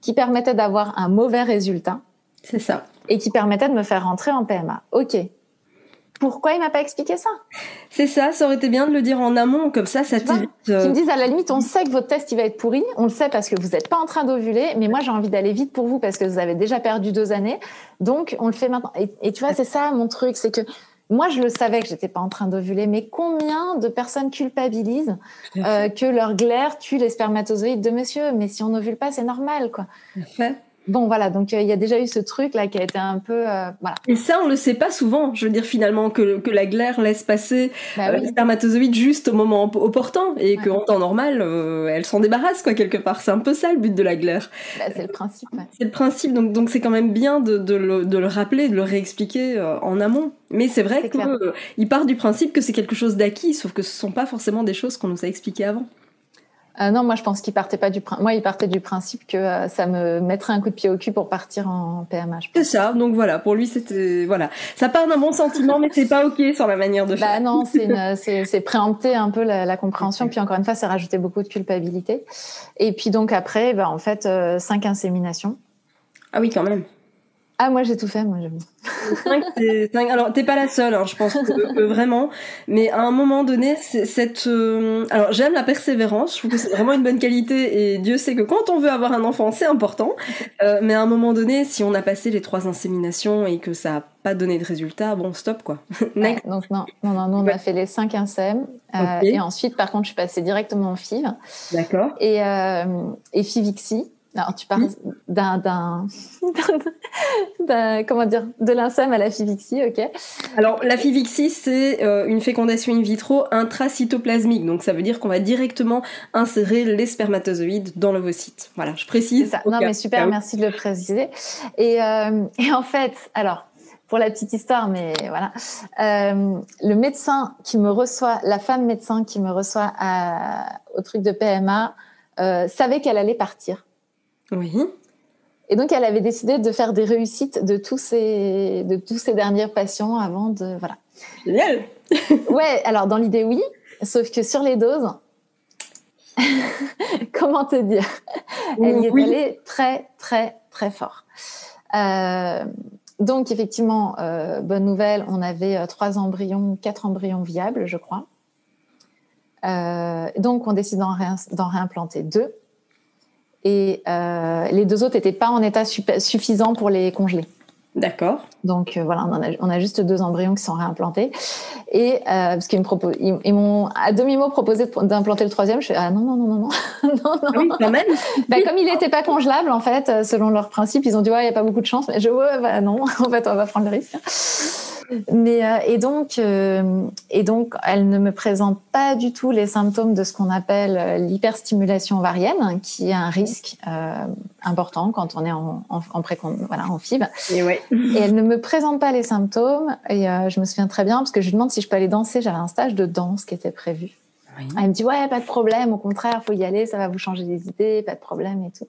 qui permettait d'avoir un mauvais résultat. C'est ça. Et qui permettait de me faire rentrer en PMA. Ok. Pourquoi il m'a pas expliqué ça? C'est ça, ça aurait été bien de le dire en amont, comme ça, ça t'évite. Euh... Qui me disent à la limite, on sait que votre test il va être pourri, on le sait parce que vous n'êtes pas en train d'ovuler, mais moi j'ai envie d'aller vite pour vous parce que vous avez déjà perdu deux années, donc on le fait maintenant. Et, et tu vois, c'est ça mon truc, c'est que moi je le savais que j'étais pas en train d'ovuler, mais combien de personnes culpabilisent euh, que leur glaire tue les spermatozoïdes de monsieur? Mais si on n'ovule pas, c'est normal, quoi. Bon, voilà, donc euh, il y a déjà eu ce truc là qui a été un peu. Euh, voilà. Et ça, on le sait pas souvent. Je veux dire finalement que, que la glaire laisse passer bah, oui. euh, les spermatozoïdes juste au moment opportun et ouais. qu'en temps normal, euh, elle s'en débarrasse quoi quelque part. C'est un peu ça le but de la glaire. Bah, c'est le principe. Ouais. C'est le principe. Donc donc c'est quand même bien de, de, le, de, le, rappeler, de le réexpliquer en amont. Mais c'est vrai qu'il part du principe que c'est quelque chose d'acquis, sauf que ce sont pas forcément des choses qu'on nous a expliquées avant. Euh, non, moi je pense qu'il partait pas du moi il partait du principe que euh, ça me mettrait un coup de pied au cul pour partir en PMA. C'est ça, donc voilà, pour lui c'était voilà, ça part d'un bon sentiment, mais c'est pas ok sur la manière de bah faire. Bah non, c'est c'est préempter un peu la, la compréhension, puis encore une fois, c'est rajouter beaucoup de culpabilité. Et puis donc après, bah en fait, euh, cinq inséminations. Ah oui, quand même. Ah, moi, j'ai tout fait, moi, j'avoue. alors, t'es pas la seule, hein, je pense que, que, vraiment. Mais à un moment donné, cette. Euh... Alors, j'aime la persévérance. Je trouve que c'est vraiment une bonne qualité. Et Dieu sait que quand on veut avoir un enfant, c'est important. Euh, mais à un moment donné, si on a passé les trois inséminations et que ça a pas donné de résultat, bon, stop, quoi. ouais, donc, non, non, non, non, on a fait les cinq insèmes. Euh, okay. Et ensuite, par contre, je suis passée directement en FIV. D'accord. Et, euh, et FIVIXI. Alors, tu parles d'un, d'un, d'un, comment dire, de l'insème à la FIVIXI, ok. Alors, la FIVIXI, c'est euh, une fécondation in vitro intracytoplasmique. Donc, ça veut dire qu'on va directement insérer les spermatozoïdes dans l'ovocyte. Voilà, je précise. Ça. Non, mais super, merci de le préciser. Et, euh, et en fait, alors, pour la petite histoire, mais voilà, euh, le médecin qui me reçoit, la femme médecin qui me reçoit à, au truc de PMA, savait qu'elle allait partir. Oui. Et donc, elle avait décidé de faire des réussites de tous ces, de tous ces derniers patients avant de, voilà. Génial. ouais. Alors, dans l'idée, oui. Sauf que sur les doses, comment te dire, elle y est oui. allée très, très, très fort. Euh, donc, effectivement, euh, bonne nouvelle, on avait trois embryons, quatre embryons viables, je crois. Euh, donc, on décide d'en, réimplanter deux et euh, les deux autres n'étaient pas en état suffisant pour les congeler. D'accord. Donc euh, voilà, on, a, on, a, juste deux embryons qui sont réimplantés. Et euh, parce qu'ils me ils, ils m'ont à demi mot proposé d'implanter le troisième, je fais ah non non non non non non non. Oui, quand même. bah, comme il n'était pas congelable en fait, selon leurs principes, ils ont dit ouais il y a pas beaucoup de chance. Mais je ouais bah non, en fait on va prendre le risque. Mais euh, et donc euh, et donc elle ne me présente pas du tout les symptômes de ce qu'on appelle euh, l'hyperstimulation ovarienne, qui est un risque euh, important quand on est en, en, en pré voilà en FIB. Et, ouais. et elle ne me présente pas les symptômes et je me souviens très bien parce que je lui demande si je peux aller danser. J'avais un stage de danse qui était prévu. Oui. Elle me dit ouais pas de problème, au contraire faut y aller, ça va vous changer les idées, pas de problème et tout.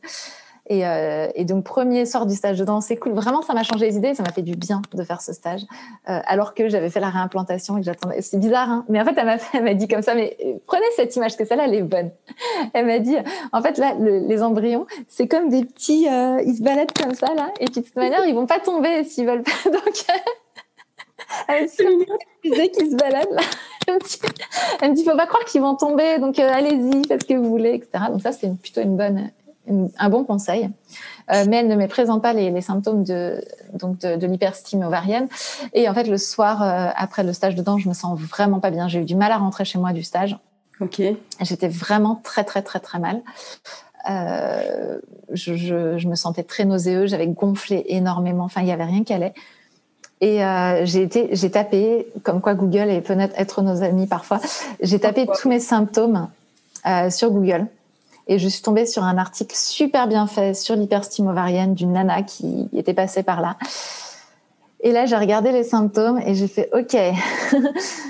Et, euh, et, donc, premier sort du stage de danse, c'est cool. Vraiment, ça m'a changé les idées. Ça m'a fait du bien de faire ce stage. Euh, alors que j'avais fait la réimplantation et que j'attendais. C'est bizarre, hein Mais en fait, elle m'a, dit comme ça, mais euh, prenez cette image, que celle-là, elle est bonne. Elle m'a dit, en fait, là, le, les embryons, c'est comme des petits, euh, ils se baladent comme ça, là. Et puis, de toute manière, ils vont pas tomber s'ils veulent pas. Donc, elle disait qu'ils se baladent, là. Elle me dit, elle me dit faut pas croire qu'ils vont tomber. Donc, euh, allez-y, faites ce que vous voulez, etc. Donc, ça, c'est plutôt une bonne, un bon conseil. Euh, mais elle ne me présente pas les, symptômes de, donc de, de l'hyperstime ovarienne. Et en fait, le soir, euh, après le stage de danse, je me sens vraiment pas bien. J'ai eu du mal à rentrer chez moi du stage. Ok. J'étais vraiment très, très, très, très mal. Euh, je, je, je, me sentais très nauséeux, j'avais gonflé énormément. Enfin, il y avait rien qui allait. Et euh, j'ai été, j'ai tapé, comme quoi Google et peut être nos amis parfois. J'ai tapé tous mes symptômes euh, sur Google et je suis tombée sur un article super bien fait sur l'hyperstime ovarienne d'une nana qui était passée par là. Et là, j'ai regardé les symptômes et j'ai fait OK.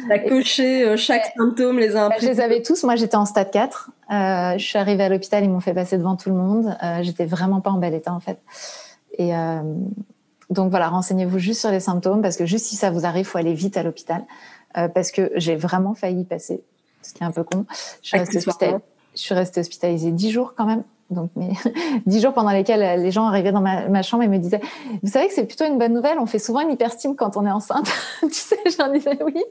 T'as coché euh, chaque symptôme les uns après. Je les avais tous. Moi, j'étais en stade 4. Euh, je suis arrivée à l'hôpital, ils m'ont fait passer devant tout le monde. Euh, j'étais vraiment pas en bel état en fait. Et euh, donc voilà, renseignez-vous juste sur les symptômes parce que juste si ça vous arrive, faut aller vite à l'hôpital parce que j'ai vraiment failli passer, ce qui est un peu con. Je suis restée je suis restée hospitalisée dix jours quand même donc mais dix jours pendant lesquels euh, les gens arrivaient dans ma, ma, chambre et me disaient vous savez que c'est plutôt une bonne nouvelle on fait souvent une hyperstime quand on est enceinte tu sais j'en disais oui.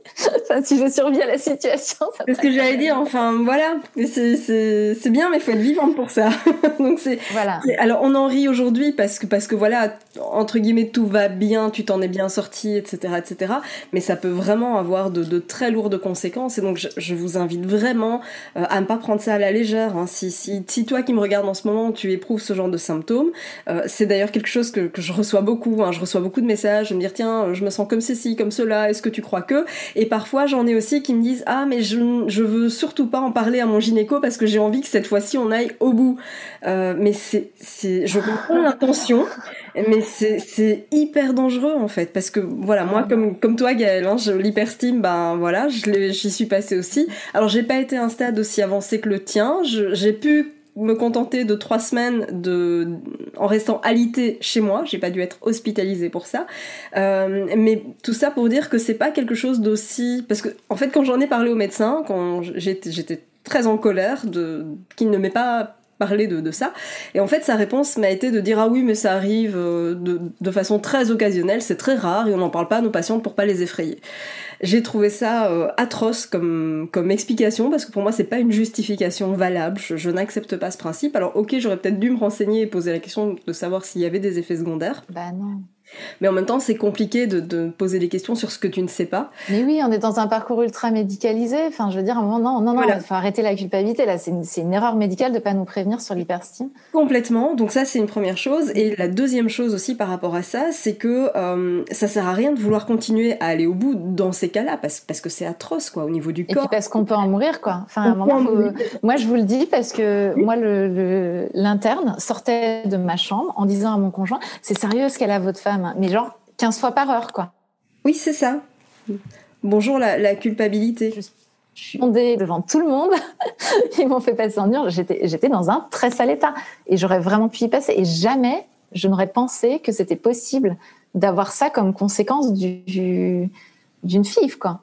Enfin si je survis à la situation c'est ce que j'allais dire enfin voilà. C'est bien mais faut être vivante pour ça. Donc c'est voilà. alors on en rit aujourd'hui parce que parce que voilà entre guillemets tout va bien tu t'en es bien sorti etc etc mais ça peut vraiment avoir de, de très lourdes conséquences. Et donc je, je vous invite vraiment euh, à ne pas prendre ça à la légère hein. si si si toi qui me regardes en ce moment tu éprouves ce genre de symptômes. Euh, c'est d'ailleurs quelque chose que, je reçois beaucoup. Hein. Je reçois beaucoup de messages, de me dire tiens, je me sens comme ceci, comme cela. Est-ce que tu crois que? Et parfois j'en ai aussi qui me disent ah mais je je veux surtout pas en parler à mon gynéco parce que j'ai envie que cette fois-ci on aille au bout. Euh, mais c'est c'est je comprends l'intention, mais c'est c'est hyper dangereux en fait parce que voilà moi comme comme toi Gaëlle, hein, l'hyperstime ben voilà j'y suis passée aussi. Alors j'ai pas été à un stade aussi avancé que le tien. J'ai pu me contenter de trois semaines de en restant alité chez moi. J'ai pas dû être hospitalisée pour ça. Euh, mais tout ça pour dire que c'est pas quelque chose d'aussi parce que en fait quand j'en ai parlé au médecin, quand j'étais très en colère de qu'il ne m'ait pas parlé de, de, ça. Et en fait, sa réponse m'a été de dire ah oui, mais ça arrive euh, de, de façon très occasionnelle, c'est très rare et on n'en parle pas à nos patientes pour pas les effrayer. J'ai trouvé ça euh, atroce comme, comme explication parce que pour moi c'est pas une justification valable. Je, je n'accepte pas ce principe. Alors ok, j'aurais peut-être dû me renseigner et poser la question de savoir s'il y avait des effets secondaires. Bah non. Mais en même temps, c'est compliqué de, de, poser des questions sur ce que tu ne sais pas. Mais oui, on est dans un parcours ultra médicalisé. Enfin, je veux dire, à un moment, non, non, non, il faut arrêter la culpabilité. Là, c'est une, une, erreur médicale de pas nous prévenir sur l'hyperstime. Complètement. Donc ça, c'est une première chose. Et la deuxième chose aussi par rapport à ça, c'est que euh, ça sert à rien de vouloir continuer à aller au bout dans ces cas-là, parce, parce que c'est atroce, quoi, au niveau du corps. Et puis parce qu'on peut en mourir, quoi. Enfin, à un moment, faut... moi, je vous le dis parce que moi, l'interne le, sortait de ma chambre en disant à mon conjoint, c'est sérieux ce qu'elle a votre femme, mais genre 15 fois par heure, quoi. Oui, c'est ça. Bonjour la, la culpabilité. Je suis devant tout le monde. Ils m'ont fait passer en urne. J'étais, dans un très sale état et j'aurais vraiment pu y passer. Et jamais je n'aurais pensé que c'était possible d'avoir ça comme conséquence du, d'une FIV, quoi.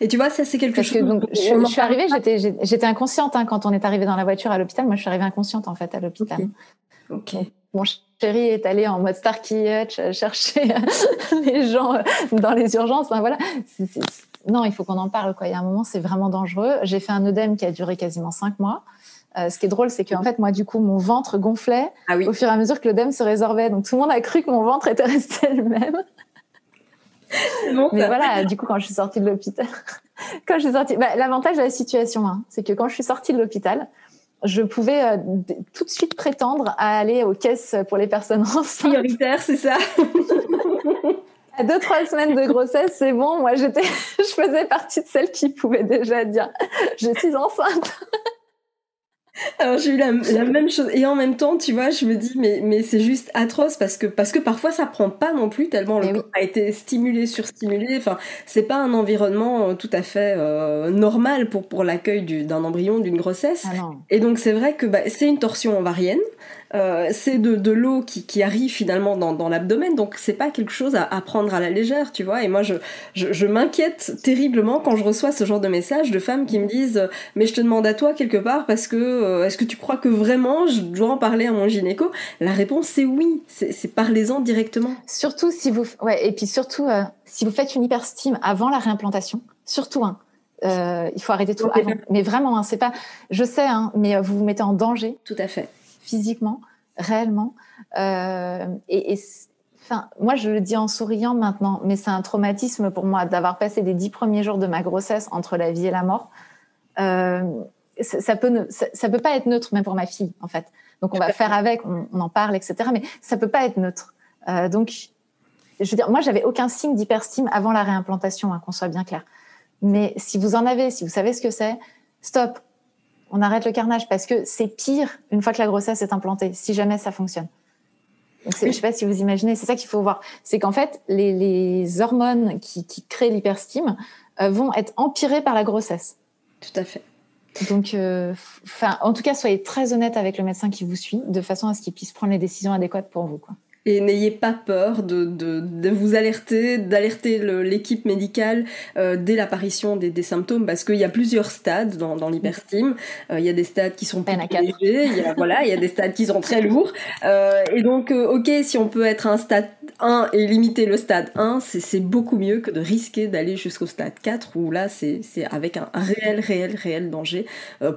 Et tu vois, ça c'est quelque Parce chose. Que, donc, je, je, suis arrivée, j'étais, inconsciente hein, quand on est arrivé dans la voiture à l'hôpital. Moi, je suis arrivée inconsciente en fait à l'hôpital. Ok. okay. Mon chéri est allé en mode Starkey Hutch chercher les gens dans les urgences. Enfin, voilà. C est, c est... Non, il faut qu'on en parle. Quoi. Il y a un moment, c'est vraiment dangereux. J'ai fait un œdème qui a duré quasiment cinq mois. Euh, ce qui est drôle, c'est qu'en fait, moi, du coup, mon ventre gonflait ah oui. au fur et à mesure que l'œdème se résorbait. Donc, tout le monde a cru que mon ventre était resté le même. Bon, Mais voilà, du coup, quand je suis sortie de l'hôpital, quand je suis sortie, bah, l'avantage de la situation, hein, c'est que quand je suis sortie de l'hôpital, je pouvais euh, tout de suite prétendre à aller aux caisses pour les personnes enceintes. Prioritaire, c'est ça. à deux trois semaines de grossesse, c'est bon. Moi, j'étais, je faisais partie de celles qui pouvaient déjà dire je suis enceinte. Alors j'ai eu la, la, même chose et en même temps, tu vois, je me dis mais mais c'est juste atroce parce que parce que parfois ça prend pas non plus tellement le Eh oui. corps a été stimulé, surstimulé. Enfin, c'est pas un environnement euh, tout à fait euh, normal pour pour l'accueil d'un embryon, d'une grossesse. Ah. Et donc c'est vrai que bah, c'est une torsion ovarienne. Euh, c'est de, de l'eau qui, qui arrive finalement dans, dans l'abdomen, donc c'est pas quelque chose à, à, prendre à la légère, tu vois. Et moi, je, je, je m'inquiète terriblement quand je reçois ce genre de messages de femmes qui me disent Mais je te demande à toi quelque part parce que euh, est-ce que tu crois que vraiment je dois en parler à mon gynéco? La réponse c'est oui, c'est parlez-en directement. Surtout si vous, ouais, et puis surtout euh, si vous faites une hyperstime avant la réimplantation, surtout hein, euh, il faut arrêter tout Okay. avant. Mais vraiment, hein, c'est pas. Je sais, hein, mais vous vous mettez en danger. Tout à fait. Physiquement, réellement. Euh, et, enfin, moi, je le dis en souriant maintenant, mais c'est un traumatisme pour moi d'avoir passé les dix premiers jours de ma grossesse entre la vie et la mort. Euh, ça, peut, ça, ça, peut pas être neutre, même pour ma fille, en fait. Donc, on va faire avec, on, on en parle, etc. Mais ça peut pas être neutre. Euh, donc, je veux dire, moi, j'avais aucun signe d'hyperstime avant la réimplantation, hein, qu'on soit bien clair. Mais si vous en avez, si vous savez ce que c'est, stop. On arrête le carnage parce que c'est pire une fois que la grossesse est implantée, si jamais ça fonctionne. Donc, je sais pas si vous imaginez, c'est ça qu'il faut voir. C'est qu'en fait, les, les, hormones qui, qui créent l'hyperstime euh, vont être empirées par la grossesse. Tout à fait. Donc, euh, en tout cas, soyez très honnête avec le médecin qui vous suit, de façon à ce qu'il puisse prendre les décisions adéquates pour vous. Quoi et n'ayez pas peur de, de, de vous alerter, d'alerter l'équipe médicale euh, dès l'apparition des, des, symptômes, parce qu'il y a plusieurs stades dans, dans l'hyperstime. Euh, il y a des stades qui sont plus légers, il y a, voilà, il y a des stades qui sont très lourds. Euh, et donc, ok, si on peut être à un stade 1 et limiter le stade 1, c'est beaucoup mieux que de risquer d'aller jusqu'au stade 4, où là, c'est avec un réel, réel, réel danger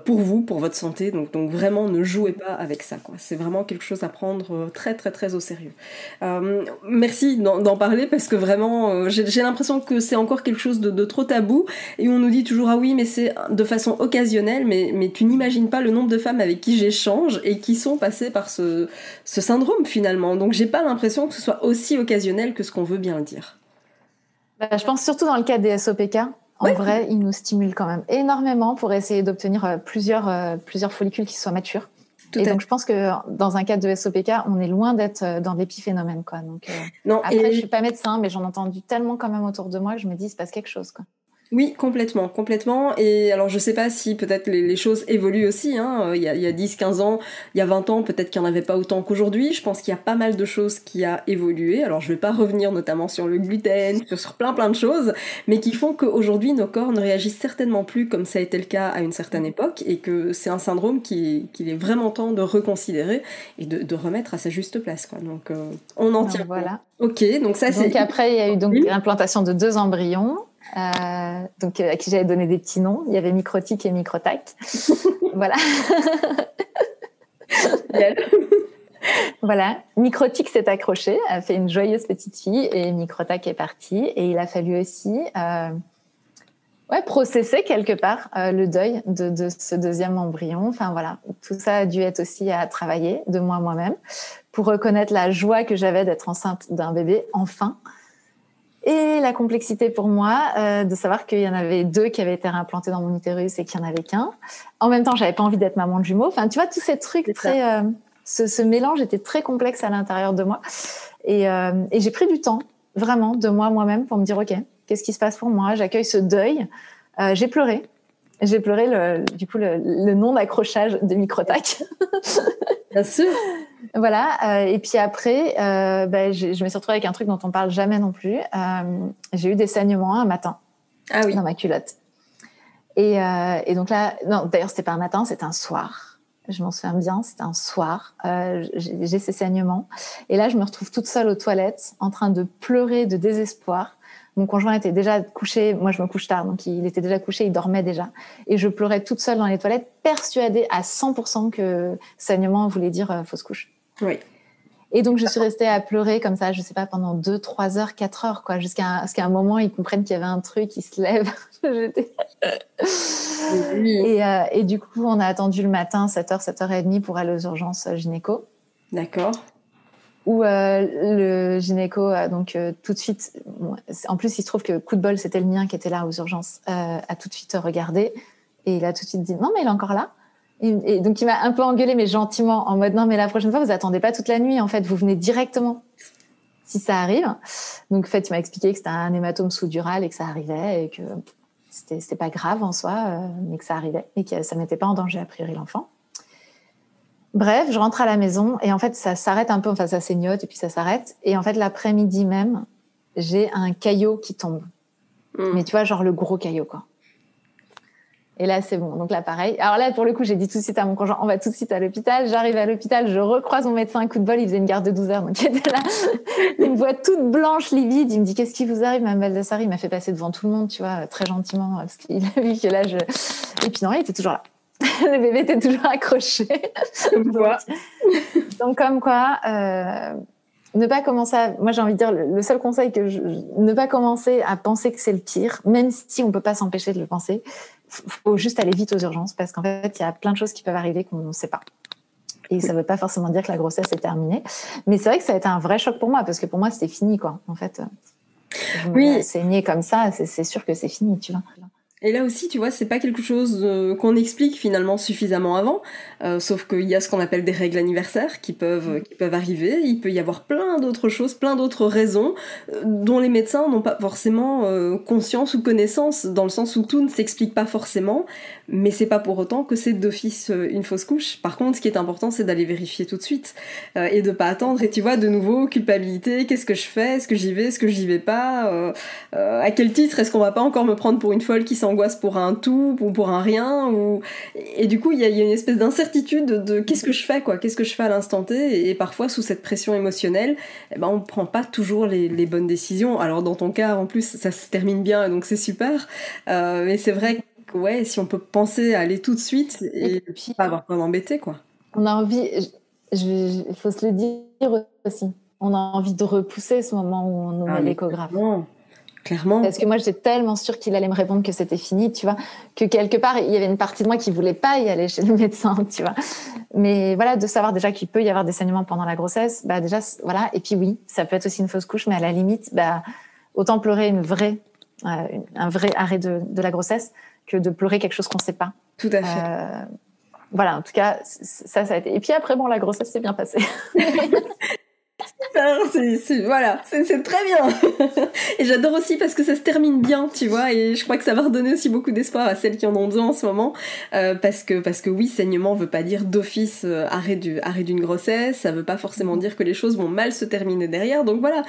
pour vous, pour votre santé. Donc, donc vraiment, ne jouez pas avec ça. C'est vraiment quelque chose à prendre très, très, très au sérieux. Euh, merci d'en parler parce que vraiment, euh, j'ai l'impression que c'est encore quelque chose de, de, trop tabou et on nous dit toujours ah oui, mais c'est de façon occasionnelle, mais, mais tu n'imagines pas le nombre de femmes avec qui j'échange et qui sont passées par ce, ce syndrome finalement. Donc j'ai pas l'impression que ce soit aussi occasionnel que ce qu'on veut bien le dire. Bah, je pense surtout dans le cas des SOPK. En vrai, ils nous stimulent quand même énormément pour essayer d'obtenir euh, plusieurs, plusieurs follicules qui soient matures. Tout et donc, je pense que dans un cas de SOPK, on est loin d'être euh, dans l'épiphénomène, quoi. Donc, euh, non, après, et... je suis pas médecin, mais j'en ai entendu tellement quand même autour de moi que je me dis, il se passe quelque chose, quoi. Oui, complètement, complètement. Et alors, je sais pas si peut-être les, les, choses évoluent aussi. Hein. Euh, il, y a, il y a 10, 15 ans, il y a 20 ans, peut-être qu'il n'y en avait pas autant qu'aujourd'hui. Je pense qu'il y a pas mal de choses qui a évolué. Alors, je vais pas revenir notamment sur le gluten, sur, sur plein plein de choses, mais qui font qu'aujourd'hui, nos corps ne réagissent certainement plus comme ça a été le cas à une certaine époque et que c'est un syndrome qu'il qui est vraiment temps de reconsidérer et de, de, remettre à sa juste place. Quoi. Donc, euh, on en tient. Voilà. Ok, donc ça c'est. Donc après, il y a eu donc l'implantation de deux embryons. Euh, donc à qui j'avais donné des petits noms. Il y avait Microtique et Microtac. voilà. voilà. Microtique s'est accroché, a fait une joyeuse petite fille et Microtac est parti. Et il a fallu aussi euh, ouais, processer quelque part euh, le deuil de, de, ce deuxième embryon. Enfin voilà, tout ça a dû être aussi à travailler de moi moi-même pour reconnaître la joie que j'avais d'être enceinte d'un bébé enfin et la complexité pour moi euh, de savoir qu'il y en avait deux qui avaient été réimplantés dans mon utérus et qu'il n'y en avait qu'un. En même temps, j'avais pas envie d'être maman de jumeaux. Enfin, tu vois, tous ces trucs très, euh, ce, ce, mélange était très complexe à l'intérieur de moi. Et, euh, et j'ai pris du temps, vraiment, de moi moi-même pour me dire, ok, qu'est-ce qui se passe pour moi? J'accueille ce deuil. Euh, j'ai pleuré. J'ai pleuré le, du coup le, le non accrochage de Microtac. Bien sûr. Voilà. Euh, et puis après, euh, ben, je, je, me suis retrouvée avec un truc dont on parle jamais non plus. Euh, j'ai eu des saignements un matin ah oui. dans ma culotte. Et, euh, et donc là, non, d'ailleurs, c'était pas un matin, c'était un soir. Je m'en souviens bien, c'était un soir. Euh, j'ai ces saignements. Et là, je me retrouve toute seule aux toilettes, en train de pleurer de désespoir. Mon conjoint était déjà couché, moi je me couche tard, donc il était déjà couché, il dormait déjà. Et je pleurais toute seule dans les toilettes, persuadée à 100% que saignement voulait dire euh, fausse couche. Oui. Et donc je suis restée à pleurer comme ça, je sais pas, pendant 2, 3 heures, 4 heures, quoi, jusqu'à ce qu'à un moment ils comprennent qu'il y avait un truc, qui se lève. oui. et, euh, et du coup, on a attendu le matin, 7h, 7h30 pour aller aux urgences gynéco. D'accord où euh, le gynéco a donc euh, tout de suite, en plus il se trouve que coup de bol c'était le mien qui était là aux urgences, euh, a tout de suite regardé et il a tout de suite dit non mais il est encore là. Et, donc il m'a un peu engueulé mais gentiment en mode non mais la prochaine fois vous attendez pas toute la nuit en fait vous venez directement si ça arrive. Donc en fait il m'a expliqué que c'était un hématome sous-dural et que ça arrivait et que c'était pas grave en soi mais que ça arrivait et que ça mettait pas en danger a priori l'enfant. Bref, je rentre à la maison et en fait, ça s'arrête un peu, enfin, ça saignote et puis ça s'arrête. Et en fait, l'après-midi même, j'ai un caillot qui tombe. Mmh. Mais tu vois, genre le gros caillot, quoi. Et là, c'est bon. Donc là, pareil. Alors là, pour le coup, j'ai dit tout de suite à mon conjoint, on va tout de suite à l'hôpital. J'arrive à l'hôpital, je recroise mon médecin, un coup de bol, il faisait une garde de 12 heures. Donc il était là. il me voit toute blanche, livide. Il me dit, qu'est-ce qui vous arrive, Mme Baldassari? Il m'a fait passer devant tout le monde, tu vois, très gentiment, parce qu'il a vu que là, je... Et puis non, il était toujours là. le bébé était toujours accroché. Donc, Donc comme quoi, euh, ne pas commencer à, moi j'ai envie de dire, le seul conseil que je, ne pas commencer à penser que c'est le pire, même si on peut pas s'empêcher de le penser, faut juste aller vite aux urgences parce qu'en fait, il y a plein de choses qui peuvent arriver qu'on ne sait pas. Et ça ne veut pas forcément dire que la grossesse est terminée. Mais c'est vrai que ça a été un vrai choc pour moi parce que pour moi, c'était fini, quoi. En fait, oui. saigner comme ça, c'est sûr que c'est fini, tu vois. Et là aussi, tu vois, c'est pas quelque chose euh, qu'on explique finalement suffisamment avant, euh, sauf qu'il y a ce qu'on appelle des règles anniversaires qui peuvent, mm. qui peuvent arriver. Il peut y avoir plein d'autres choses, plein d'autres raisons euh, dont les médecins n'ont pas forcément conscience ou connaissance, dans le sens où tout ne s'explique pas forcément, mais c'est pas pour autant que c'est d'office une fausse couche. Par contre, ce qui est important, c'est d'aller vérifier tout de suite et de pas attendre. Et tu vois, de nouveau, culpabilité, qu'est-ce que je fais? Est-ce que j'y vais? Est-ce que j'y vais pas? À quel titre Est-ce qu'on va pas encore me prendre pour une folle qui s'en angoisse pour un tout ou pour un rien? Ou et du coup il y, a, une espèce d'incertitude de, qu'est-ce que je fais quoi? Qu'est-ce que je fais à l'instant T? Et, parfois sous cette pression émotionnelle eh ben on prend pas toujours les, bonnes décisions. Alors dans ton cas en plus ça se termine bien donc c'est super. Euh, mais c'est vrai que ouais si on peut penser à aller tout de suite et, puis, pas avoir peur d'embêter quoi on a envie il faut se le dire aussi on a envie de repousser ce moment où on nous ah, met l'échographe Clairement. Parce que moi, j'étais tellement sûre qu'il allait me répondre que c'était fini, tu vois, que quelque part, il y avait une partie de moi qui voulait pas y aller chez le médecin, tu vois. Mais voilà, de savoir déjà qu'il peut y avoir des saignements pendant la grossesse, bah déjà, voilà. Et puis oui, ça peut être aussi une fausse couche, mais à la limite, bah, autant pleurer une vraie, euh, un vrai arrêt de, de, la grossesse que de pleurer quelque chose qu'on sait pas. Tout à fait. Euh, voilà, en tout cas, ça, ça a été. Et puis après, bon, la grossesse s'est bien passée. c'est, voilà, c'est, très bien. et j'adore aussi parce que ça se termine bien, tu vois, et je crois que ça va redonner aussi beaucoup d'espoir à celles qui en ont besoin en ce moment, euh, parce que parce que oui, saignement veut pas dire d'office euh, arrêt du arrêt d'une grossesse, ça veut pas forcément dire que les choses vont mal se terminer derrière. Donc voilà,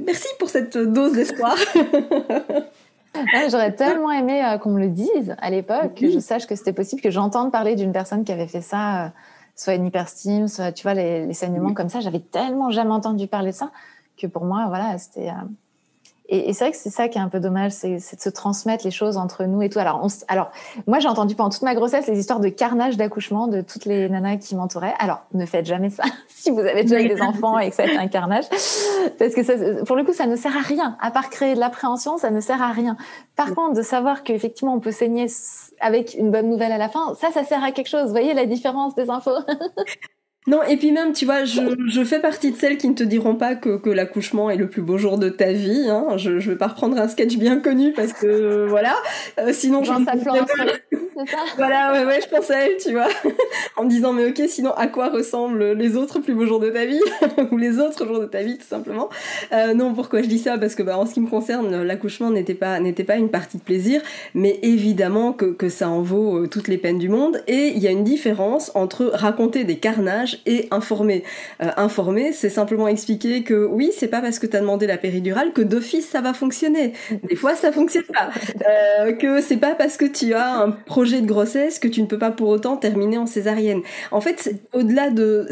merci pour cette dose d'espoir. Ah, j'aurais tellement aimé euh, qu'on me le dise à l'époque, que je sache que c'était possible, que j'entende parler d'une personne qui avait fait ça soit une hyperstime, soit tu vois les, saignements comme ça. J'avais tellement jamais entendu parler de ça que pour moi, voilà, c'était. Euh, et, c'est vrai que c'est ça qui est un peu dommage, c'est de se transmettre les choses entre nous et tout. Alors, alors moi, j'ai entendu pendant toute ma grossesse les histoires de carnage d'accouchement de toutes les nanas qui m'entouraient. Alors, ne faites jamais ça si vous avez déjà des enfants et que ça est un carnage, parce que ça, pour le coup, ça ne sert à rien. À part créer de l'appréhension, ça ne sert à rien. Par contre, de savoir qu'effectivement, on peut saigner avec une bonne nouvelle à la fin, ça, ça sert à quelque chose. Vous voyez la différence des infos Non, et puis même, tu vois, je, je, fais partie de celles qui ne te diront pas que, que l'accouchement est le plus beau jour de ta vie. Hein. Je, je vais pas reprendre un sketch bien connu parce que euh, voilà. Euh, sinon, je Voilà, ouais, ouais, je pense à elle, tu vois, en me disant mais ok, sinon à quoi ressemblent les autres plus beaux jours de ta vie ou les autres jours de ta vie, tout simplement. Euh, non, pourquoi je dis ça? Parce que bah, en ce qui me concerne, l'accouchement n'était pas n'était pas une partie de plaisir, mais évidemment que que ça en vaut toutes les peines du monde. Et il y a une différence entre raconter des carnages et informer. Euh, informer, c'est simplement expliquer que oui, c'est pas parce que tu as demandé la péridurale que d'office ça va fonctionner. Des fois, ça fonctionne pas. Euh, que c'est pas parce que tu as un projet de grossesse que tu ne peux pas pour autant terminer en césarienne. En fait, au-delà de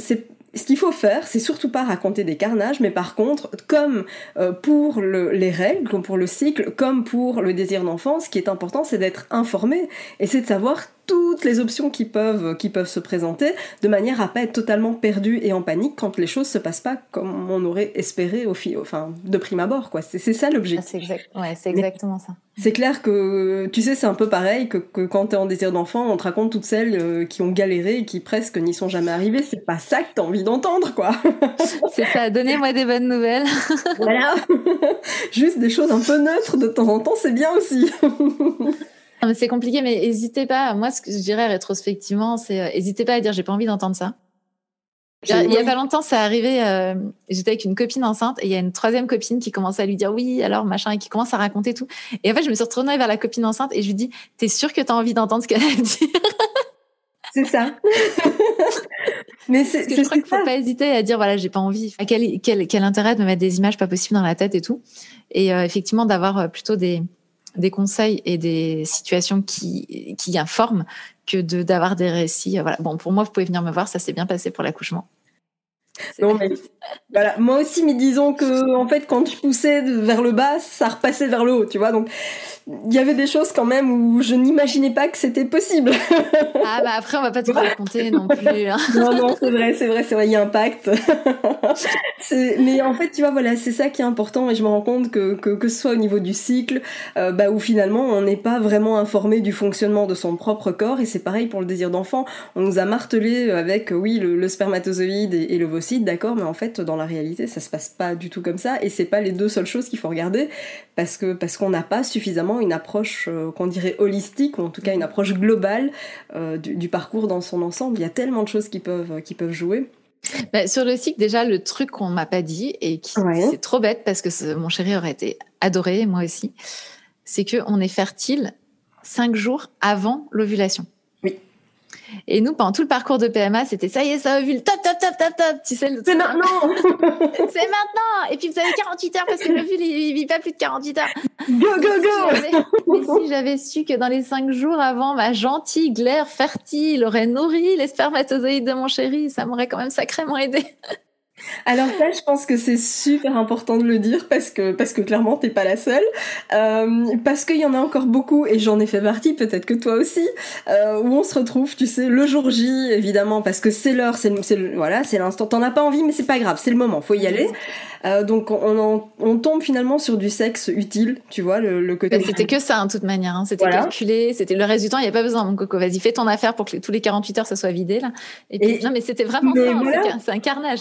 ce qu'il faut faire, c'est surtout pas raconter des carnages, mais par contre, comme euh, pour les règles, comme pour le cycle, comme pour le désir d'enfant, ce qui est important, c'est d'être informé et c'est de savoir toutes les options qui peuvent, qui peuvent se présenter, de manière à pas être totalement perdu et en panique quand les choses se passent pas comme on aurait espéré au, enfin, de prime abord, quoi. C'est ça l'objectif. Ah, c'est exactement ça. C'est clair que, tu sais, c'est un peu pareil que, que quand t'es en désir d'enfant, on te raconte toutes celles euh, qui ont galéré et qui presque n'y sont jamais arrivées. C'est pas ça que t'as envie d'entendre, quoi. c'est ça. Donnez-moi des bonnes nouvelles. voilà. Juste des choses un peu neutres de temps en temps, c'est bien aussi. C'est compliqué, mais n'hésitez pas. Moi, ce que je dirais rétrospectivement, c'est n'hésitez euh, pas à dire j'ai pas envie d'entendre ça. Il y a pas longtemps, ça arrivé. Euh, J'étais avec une copine enceinte et il y a une troisième copine qui commençait à lui dire oui, alors machin, et qui commence à raconter tout. Et en fait, je me suis retournée vers la copine enceinte et je lui dis T'es sûre que tu as envie d'entendre ce qu'elle a dit C'est ça. Mais c'est. Je crois qu'il faut pas hésiter à dire voilà, j'ai pas envie. Quel, quel, quel intérêt de me mettre des images pas possibles dans la tête et tout. Et euh, effectivement, d'avoir plutôt des des conseils et des situations qui, qui informent que de d'avoir des récits. Voilà. Bon, pour moi, vous pouvez venir me voir, ça s'est bien passé pour l'accouchement. Non, mais voilà. Moi aussi, mais disons que, en fait, quand je poussais vers le bas, ça repassait vers le haut, tu vois. Donc, il y avait des choses quand même où je n'imaginais pas que c'était possible. ah, bah après, on va pas tout raconter non plus. Hein. non, non, c'est vrai, c'est vrai, c'est vrai, il y a un pacte. mais en fait, tu vois, voilà, c'est ça qui est important et je me rends compte que, que, que ce soit au niveau du cycle, euh, bah, où finalement, on n'est pas vraiment informé du fonctionnement de son propre corps et c'est pareil pour le désir d'enfant. On nous a martelé avec, oui, le, spermatozoïde et, et l'ovocyte, d'accord, mais en fait, dans la réalité, ça se passe pas du tout comme ça et c'est pas les deux seules choses qu'il faut regarder parce que parce qu'on n'a pas suffisamment une approche euh, qu'on dirait holistique ou en tout cas une approche globale euh, du, parcours dans son ensemble. Il y a tellement de choses qui peuvent qui peuvent jouer. Bah, sur le cycle, déjà, le truc qu'on m'a pas dit et qui c'est trop bête parce que mon chéri aurait été adoré, moi aussi, c'est que on est fertile cinq jours avant l'ovulation. Et nous, pendant tout le parcours de PMA, c'était ça y est, ça ovule, top, top, top, top, top. Tu sais, c'est maintenant. c'est maintenant. Et puis vous avez 48 heures parce que l'ovule, il, il vit pas plus de 48 heures. Go, go, go. Mais si j'avais su que dans les 5 jours avant, ma gentille glaire fertile aurait nourri les spermatozoïdes de mon chéri, ça m'aurait quand même sacrément aidé. Alors ça, je pense que c'est super important de le dire parce que parce que clairement t'es pas la seule, euh, parce qu'il y en a encore beaucoup et j'en ai fait partie, peut-être que toi aussi, euh, où on se retrouve, tu sais, le jour J évidemment parce que c'est l'heure, c'est voilà, c'est l'instant. T'en as pas envie, mais c'est pas grave, c'est le moment, faut y aller. Euh, donc on, on, tombe finalement sur du sexe utile, tu vois, le, le côté. Bah, c'était que ça, en hein, toute manière. Hein. C'était calculé, c'était le reste du temps. Il n'y a pas besoin, mon coco. Vas-y, fais ton affaire pour que tous les 48 heures ça soit vidé là. Et puis, non, mais c'était vraiment ça. Hein. C'est un carnage.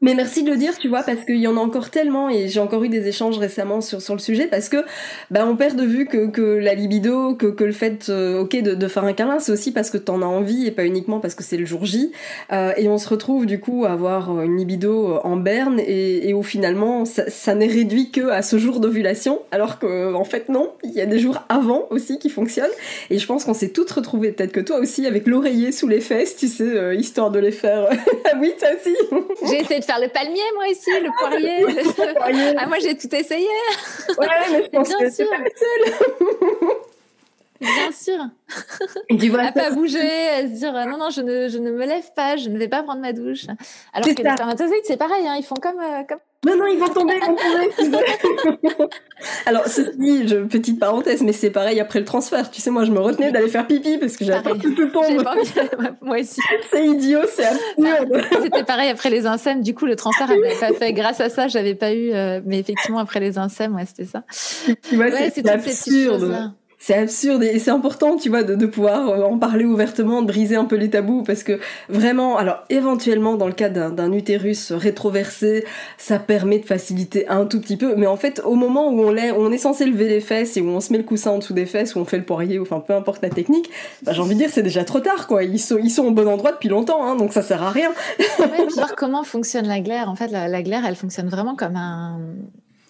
Mais merci de le dire, tu vois, parce qu'il y en a encore tellement et j'ai encore eu des échanges récemment sur, sur le sujet parce que bah, on perd de vue que, que la libido, que, que le fait euh, ok de, de, faire un câlin, c'est aussi parce que t'en as envie et pas uniquement parce que c'est le jour J. Euh, et on se retrouve du coup à avoir une libido en berne et, et où finalement ça, ça n'est réduit que à ce jour d'ovulation, alors que en fait non, il y a des jours avant aussi qui fonctionnent. Et je pense qu'on s'est toutes retrouvées, peut-être que toi aussi, avec l'oreiller sous les fesses, tu sais, euh, histoire de les faire. ah oui, toi aussi. J'ai de faire le palmier, moi ici, le poirier. ah, moi j'ai tout essayé. Ouais, mais je pense Bien que c'est pas seule. Bien sûr. Tu vois, à pas bouger, à se dire non, non, je ne, je ne me lève pas, je ne vais pas prendre ma douche. Alors que les spermatozoïdes, c'est pareil, hein, ils font comme, euh, comme non, non, ils vont tomber, ils vont tomber. Alors, ceci je, petite parenthèse, mais c'est pareil après le transfert. Tu sais, moi, je me retenais d'aller faire pipi parce que j'avais pas tout le temps. Moi aussi. C'est idiot, c'est absurde. C'était pareil après les insèmes. Du coup, le transfert, elle pas fait. Grâce à ça, j'avais pas eu, euh, mais effectivement, après les insèmes, ouais, c'était ça. Tu vois, ouais, c'est absurde c'est absurde et c'est important, tu vois, de, de, pouvoir euh, en parler ouvertement, de briser un peu les tabous, parce que vraiment, alors éventuellement dans le cas d'un utérus rétroversé, ça permet de faciliter un tout petit peu, mais en fait, au moment où on est, on est censé lever les fesses et où on se met le coussin en dessous des fesses, où on fait le poirier, enfin peu importe la technique, bah, j'ai envie de dire c'est déjà trop tard, quoi. Ils sont, ils sont au bon endroit depuis longtemps, hein, donc ça sert à rien. ouais, voir comment fonctionne la glaire. En fait, la, la, glaire, elle fonctionne vraiment comme un,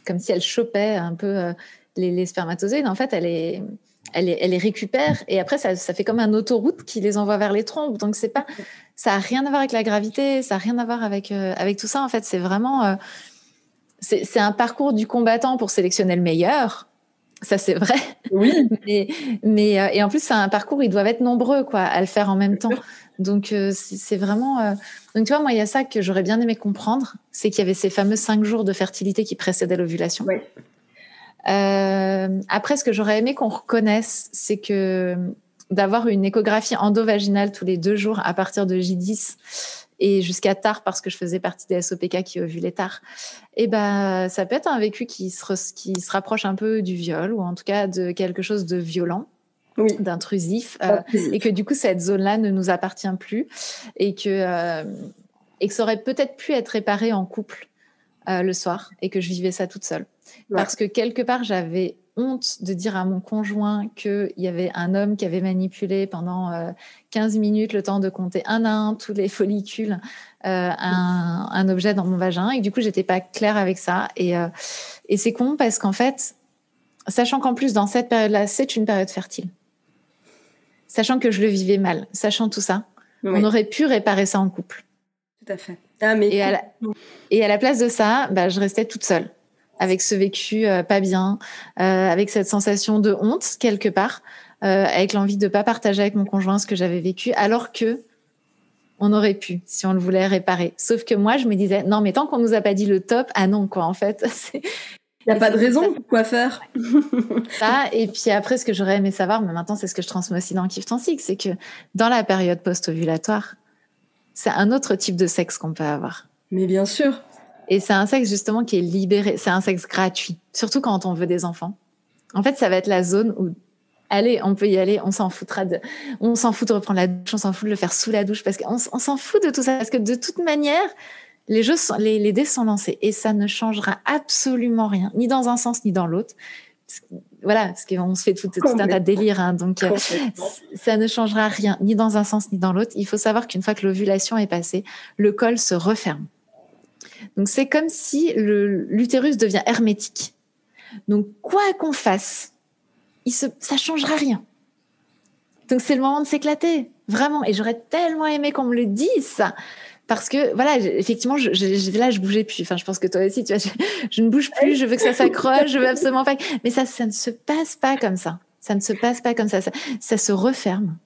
comme si elle chopait un peu. Euh, les, spermatozoïdes, en fait, elle est, elle, elle les récupère et après ça, ça, fait comme un autoroute qui les envoie vers les trompes. Donc c'est pas, ça a rien à voir avec la gravité, ça a rien à voir avec euh, avec tout ça. En fait, c'est vraiment, euh, c'est un parcours du combattant pour sélectionner le meilleur. Ça c'est vrai. Oui. mais, mais euh, et en plus c'est un parcours, ils doivent être nombreux quoi à le faire en même temps. Donc c'est vraiment. Donc tu vois, moi il y a ça que j'aurais bien aimé comprendre, c'est qu'il y avait ces fameux cinq jours de fertilité qui précédaient l'ovulation. Oui. Euh, après, ce que j'aurais aimé qu'on reconnaisse, c'est que d'avoir une échographie endovaginale tous les deux jours à partir de J10 et jusqu'à tard parce que je faisais partie des SOPK qui ovulaient tard, et eh ben ça peut être un vécu qui se, qui se rapproche un peu du viol ou en tout cas de quelque chose de violent. d'intrusif euh, et que du coup cette zone-là ne nous appartient plus et que euh, et que ça aurait peut-être pu être réparé en couple euh, le soir et que je vivais ça toute seule. Parce que quelque part, j'avais honte de dire à mon conjoint qu'il y avait un homme qui avait manipulé pendant 15 euh, minutes le temps de compter un à un tous les follicules, euh, un, un, objet dans mon vagin. Et du coup, j'étais pas claire avec ça. Et, euh, et c'est con parce qu'en fait, sachant qu'en plus, dans cette période-là, c'est une période fertile, sachant que je le vivais mal, sachant tout ça, on aurait pu réparer ça en couple. Tout à fait. Ah, mais... et, à la, et à la place de ça, bah, je restais toute seule avec ce vécu euh, pas bien, euh, avec cette sensation de honte quelque part, euh, avec l'envie de pas partager avec mon conjoint ce que j'avais vécu, alors que on aurait pu si on le voulait réparer. Sauf que moi, je me disais, non, mais tant qu'on nous a pas dit le top, ah non, quoi, en fait. Il n'y a pas de raison, quoi faire. ça, et puis après, ce que j'aurais aimé savoir, mais maintenant, c'est ce que je transmets aussi dans Kif Six, c'est que dans la période post-ovulatoire, c'est un autre type de sexe qu'on peut avoir. Mais bien sûr. Et c'est un sexe justement qui est libéré, c'est un sexe gratuit, surtout quand on veut des enfants. En fait, ça va être la zone où allez, on peut y aller, on s'en foutra de, on s'en fout de reprendre la douche, on s'en fout de le faire sous la douche parce qu'on on, s'en fout de tout ça parce que de toute manière, les jeux, sont, les, les dés sont lancés et ça ne changera absolument rien, ni dans un sens ni dans l'autre. Voilà, parce qu'on se fait tout, tout un tas de délires, hein, donc euh, ça ne changera rien, ni dans un sens ni dans l'autre. Il faut savoir qu'une fois que l'ovulation est passée, le col se referme. Donc c'est comme si l'utérus devient hermétique. Donc quoi qu'on fasse, il se, ça changera rien. Donc c'est le moment de s'éclater, vraiment. Et j'aurais tellement aimé qu'on me le dise, ça. Parce que, voilà, effectivement, je, là, je bougeais plus. Enfin, je pense que toi aussi, tu vois, je, ne bouge plus, je veux que ça s'accroche, je veux absolument pas. Mais ça, ça ne se passe pas comme ça. Ça ne se passe pas comme. Ça, ça se referme.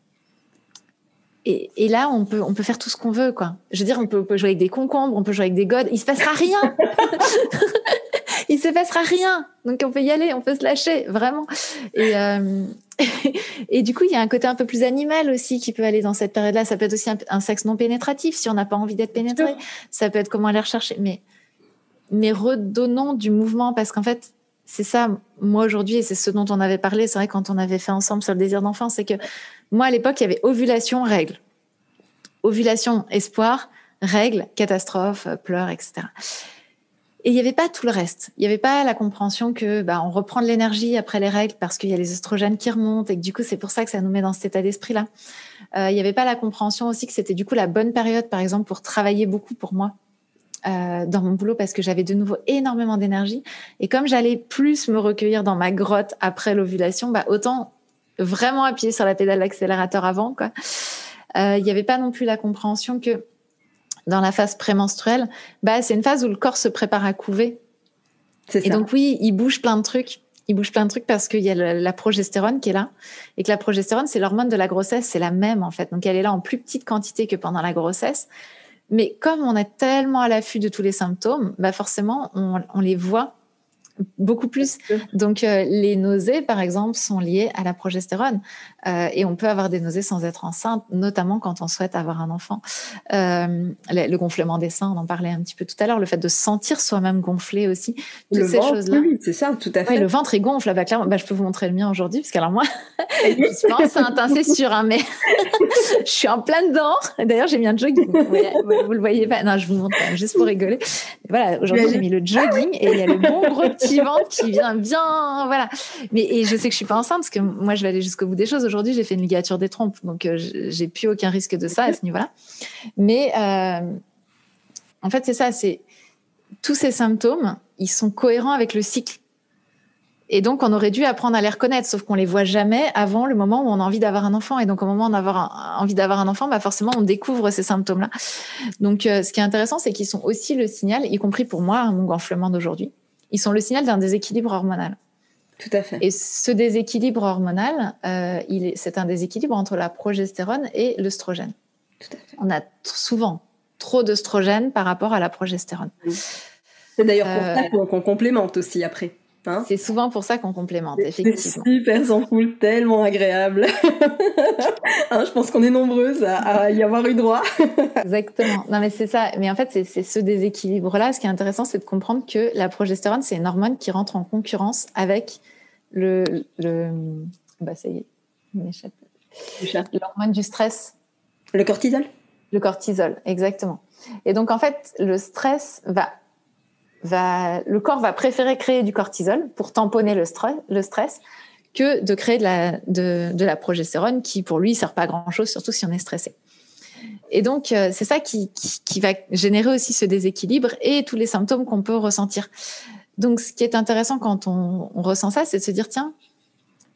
Et, et, là, on peut, on peut faire tout ce qu'on veut, quoi. Je veux dire, on peut, on peut, jouer avec des concombres, on peut jouer avec des godes. Il se passera rien. il se passera rien. Donc on peut y aller, on peut se lâcher, vraiment. Et, euh, et du coup, il y a un côté un peu plus animal aussi qui peut aller dans cette période-là. Ça peut être aussi un, sexe non pénétratif si on n'a pas envie d'être pénétré. Ça peut être comment aller rechercher. Mais, mais redonnons du mouvement parce qu'en fait, c'est ça, moi aujourd'hui, et c'est ce dont on avait parlé, c'est vrai quand on avait fait ensemble sur le désir d'enfant, c'est que moi à l'époque, il y avait ovulation, règle. Ovulation, espoir, règle, catastrophe, pleurs, etc. Et il n'y avait pas tout le reste. Il n'y avait pas la compréhension que bah, on reprend de l'énergie après les règles parce qu'il y a les oestrogènes qui remontent et que du coup c'est pour ça que ça nous met dans cet état d'esprit-là. Euh, il n'y avait pas la compréhension aussi que c'était du coup la bonne période, par exemple, pour travailler beaucoup pour moi euh, dans mon boulot parce que j'avais de nouveau énormément d'énergie. Et comme j'allais plus me recueillir dans ma grotte après l'ovulation, bah, autant vraiment appuyer sur la pédale d'accélérateur avant. Euh, il n'y avait pas non plus la compréhension que dans la phase prémenstruelle, bah, c'est une phase où le corps se prépare à couver. Et ça. donc oui, il bouge plein de trucs. Il bouge plein de trucs parce qu'il y a la progestérone qui est là. Et que la progestérone, c'est l'hormone de la grossesse, c'est la même en fait. Donc elle est là en plus petite quantité que pendant la grossesse. Mais comme on est tellement à l'affût de tous les symptômes, bah forcément, on, on les voit beaucoup plus. Donc, euh, les nausées, par exemple, sont liées à la progestérone. Euh, et on peut avoir des nausées sans être enceinte, notamment quand on souhaite avoir un enfant. Euh, le, gonflement des seins, on en parlait un petit peu tout à l'heure, le fait de sentir soi-même gonfler aussi. Toutes le ces choses-là. Oui, c'est ça, tout à fait. le ventre, il gonfle. Bah, clairement, bah, je peux vous montrer le mien aujourd'hui, parce qu'alors moi, je pense un c'est sûr, hein, mais je suis en plein dedans. D'ailleurs, j'ai mis un jogging. Vous, vous, le voyez pas. Non, je vous montre juste pour rigoler. Voilà, aujourd'hui, j'ai mis le jogging et il y a le bon gros petit qui vient bien, voilà. Mais et je sais que je suis pas enceinte parce que moi je vais aller jusqu'au bout des choses. Aujourd'hui, j'ai fait une ligature des trompes, donc euh, j'ai plus aucun risque de ça à ce niveau-là. Mais euh, en fait, c'est ça, c'est tous ces symptômes, ils sont cohérents avec le cycle. Et donc, on aurait dû apprendre à les reconnaître, sauf qu'on les voit jamais avant le moment où on a envie d'avoir un enfant. Et donc, au moment a envie d'avoir un enfant, bah forcément, on découvre ces symptômes-là. Donc, euh, ce qui est intéressant, c'est qu'ils sont aussi le signal, y compris pour moi, mon gonflement d'aujourd'hui ils sont le signal d'un déséquilibre hormonal. Tout à fait. Et ce déséquilibre hormonal, euh, c'est un déséquilibre entre la progestérone et l'œstrogène. Tout à fait. On a trop trop d'œstrogène par rapport à la progestérone. C'est d'ailleurs pour euh, ça qu'on complémente aussi après. Hein c'est souvent pour ça qu'on complémente, effectivement. Super sans foule, tellement agréable. hein, je pense qu'on est nombreuses à, y avoir eu droit. Exactement. Non, mais c'est ça. Mais en fait, c'est ce déséquilibre-là. Ce qui est intéressant, c'est de comprendre que la progestérone, c'est une hormone qui rentre en concurrence avec le. le bah, ça y est, L'hormone du stress. Le cortisol? Le cortisol, exactement. Et donc, en fait, le stress va le corps va préférer créer du cortisol pour tamponner le stress, que de créer de la, progestérone qui, pour lui, sert pas à grand chose, surtout si on est stressé. Et donc, euh, c'est ça qui, va générer aussi ce déséquilibre et tous les symptômes qu'on peut ressentir. Donc, ce qui est intéressant quand on, ressent ça, c'est de se dire, tiens,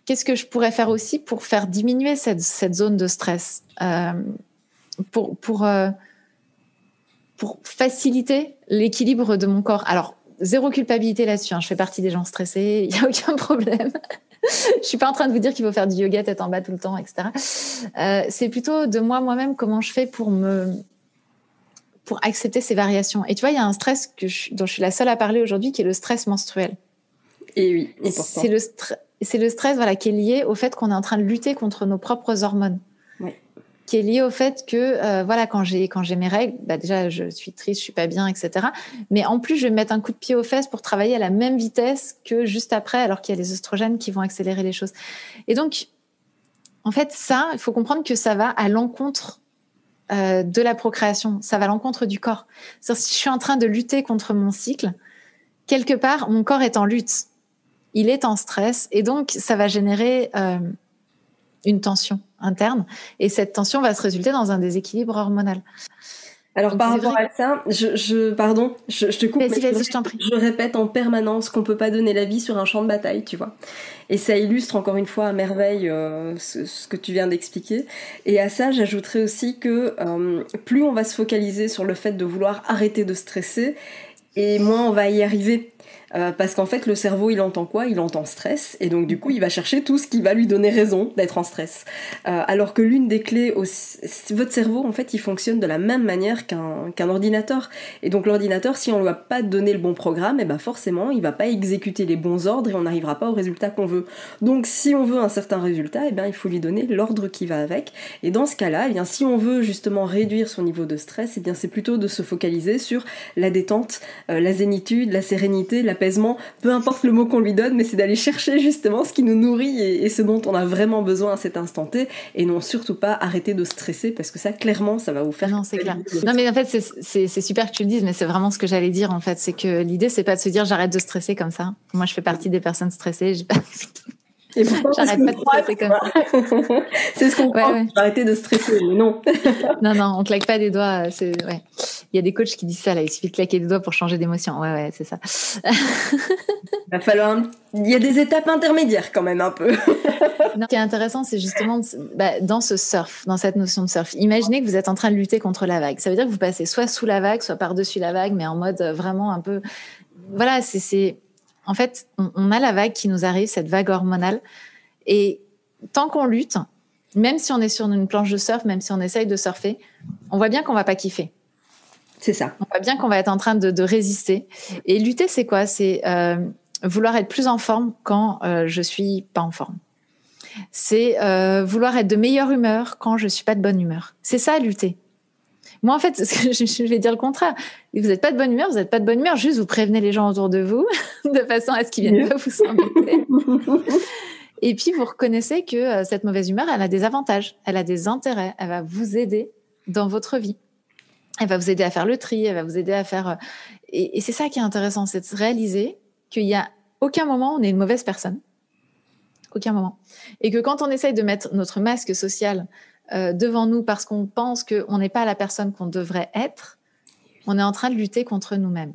qu'est-ce que je pourrais faire aussi pour faire diminuer cette, zone de stress euh, euh, pour faciliter l'équilibre de mon corps. Alors, zéro culpabilité là-dessus. Hein. Je fais partie des gens stressés, il n'y a aucun problème. je suis pas en train de vous dire qu'il faut faire du yoga tête en bas tout le temps, etc. Euh, c'est plutôt de moi moi-même comment je fais pour me pour accepter ces variations. Et tu vois, il y a un stress que dont je suis la seule à parler aujourd'hui, qui est le stress menstruel. Et oui, c'est le, c'est le stress voilà, qui est lié au fait qu'on est en train de lutter contre nos propres hormones. Qui est lié au fait que euh, voilà quand j'ai quand j'ai mes règles, bah déjà je suis triste, je suis pas bien, etc. Mais en plus je vais mettre un coup de pied aux fesses pour travailler à la même vitesse que juste après, alors qu'il y a les oestrogènes qui vont accélérer les choses. Et donc en fait ça, il faut comprendre que ça va à l'encontre euh, de la procréation, ça va à l'encontre du corps. Si je suis en train de lutter contre mon cycle, quelque part mon corps est en lutte il est en stress et donc ça va générer euh, une tension interne et cette tension va se résulter dans un déséquilibre hormonal. Alors par rapport à ça, je, je pardon, je, je, te coupe. Prie. Je répète en permanence qu'on peut pas donner la vie sur un champ de bataille, tu vois. Et ça illustre encore une fois à merveille euh, ce, que tu viens d'expliquer. Et à ça, j'ajouterais aussi que euh, plus on va se focaliser sur le fait de vouloir arrêter de stresser, et moins on va y arriver. Euh, parce qu'en fait, le cerveau, il entend quoi? Il entend stress, et donc du coup, il va chercher tout ce qui va lui donner raison d'être en stress. Euh, alors que l'une des clés, aussi, votre cerveau, en fait, il fonctionne de la même manière qu'un ordinateur. Et donc l'ordinateur, si on lui a pas donné le bon programme, et eh ben forcément, il va pas exécuter les bons ordres et on n'arrivera pas au résultat qu'on veut. Donc si on veut un certain résultat, et eh bien il faut lui donner l'ordre qui va avec. Et dans ce cas-là, eh bien si on veut justement réduire son niveau de stress, et bien c'est plutôt de se focaliser sur la détente, euh, la zénitude, la sérénité, la peu importe le mot qu'on lui donne, mais c'est d'aller chercher justement ce qui nous nourrit et, ce dont on a vraiment besoin à cet instant T, et non surtout pas arrêter de stresser, parce que ça, clairement, ça va vous faire. Non, c'est clair. Non, mais en fait, c'est super que tu le dises, mais c'est vraiment ce que j'allais dire, en fait. C'est que l'idée, c'est pas de se dire j'arrête de stresser comme ça. Moi, je fais partie des personnes stressées. Et J'arrête pas de stresser comme ça. c'est ce qu'on. Ouais, Arrêter de stresser, mais non. non, non, on claque pas des doigts. C'est ouais. Il y a des coachs qui disent ça là. Il suffit de claquer des doigts pour changer d'émotion. Ouais, ouais, c'est ça. Il va falloir. Il y a des étapes intermédiaires quand même un peu. ce qui est intéressant, c'est justement bah, dans ce surf, dans cette notion de surf. Imaginez que vous êtes en train de lutter contre la vague. Ça veut dire que vous passez soit sous la vague, soit par-dessus la vague, mais en mode vraiment un peu. Voilà, c'est en fait, on, a la vague qui nous arrive, cette vague hormonale. Et tant qu'on lutte, même si on est sur une planche de surf, même si on essaye de surfer, on voit bien qu'on va pas kiffer. C'est ça. On voit bien qu'on va être en train de, résister. Et lutter, c'est quoi? C'est euh, vouloir être plus en forme quand euh, je suis pas en forme. C'est euh, vouloir être de meilleure humeur quand je suis pas de bonne humeur. C'est ça, lutter. Moi, en fait, je vais dire le contraire. Vous n'êtes pas de bonne humeur, vous n'êtes pas de bonne humeur, juste vous prévenez les gens autour de vous de façon à ce qu'ils viennent pas vous s'embêter. Et puis, vous reconnaissez que euh, cette mauvaise humeur, elle a des avantages, elle a des intérêts, elle va vous aider dans votre vie. Elle va vous aider à faire le tri, elle va vous aider à faire. Euh, et, c'est ça qui est intéressant, c'est de réaliser qu'il y a aucun moment où on est une mauvaise personne. Aucun moment. Et que quand on essaye de mettre notre masque social euh, devant nous parce qu'on pense qu'on n'est pas la personne qu'on devrait être, on est en train de lutter contre nous-mêmes.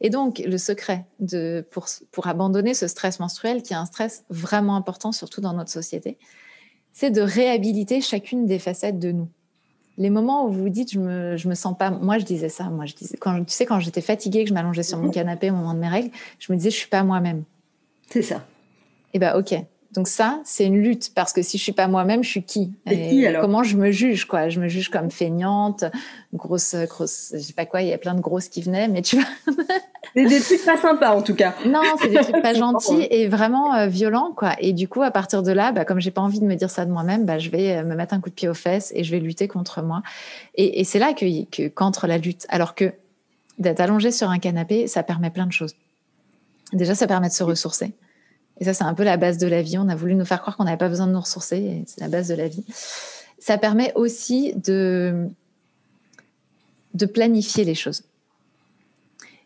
Et donc, le secret de, pour, pour abandonner ce stress menstruel, qui est un stress vraiment important, surtout dans notre société, c'est de réhabiliter chacune des facettes de nous. Les moments où vous vous dites, je me, je me sens pas. Moi, je disais ça. Moi, je disais, quand, tu sais, quand j'étais fatiguée, que je m'allongeais sur mon canapé au moment de mes règles, je me disais, je suis pas moi-même. C'est ça. Eh ben, ok. Donc ça, c'est une lutte parce que si je suis pas moi-même, je suis qui? Et qui alors? Comment je me juge quoi? Je me juge comme feignante, grosse, grosse, je sais pas quoi. Il y a plein de grosses qui venaient, mais tu vois. C'est des trucs pas sympas en tout cas. Non, c'est des trucs pas gentils et vraiment euh, violents quoi. Et du coup, à partir de là, bah, comme j'ai pas envie de me dire ça de moi-même, bah, je vais euh, me mettre un coup de pied aux fesses et je vais lutter contre moi. Et, et c'est là que, que qu'entre la lutte. Alors que d'être allongé sur un canapé, ça permet plein de choses. Déjà, ça permet de se ressourcer. Et ça, c'est un peu la base de la vie. On a voulu nous faire croire qu'on n'avait pas besoin de nous ressourcer. C'est la base de la vie. Ça permet aussi de, de planifier les choses.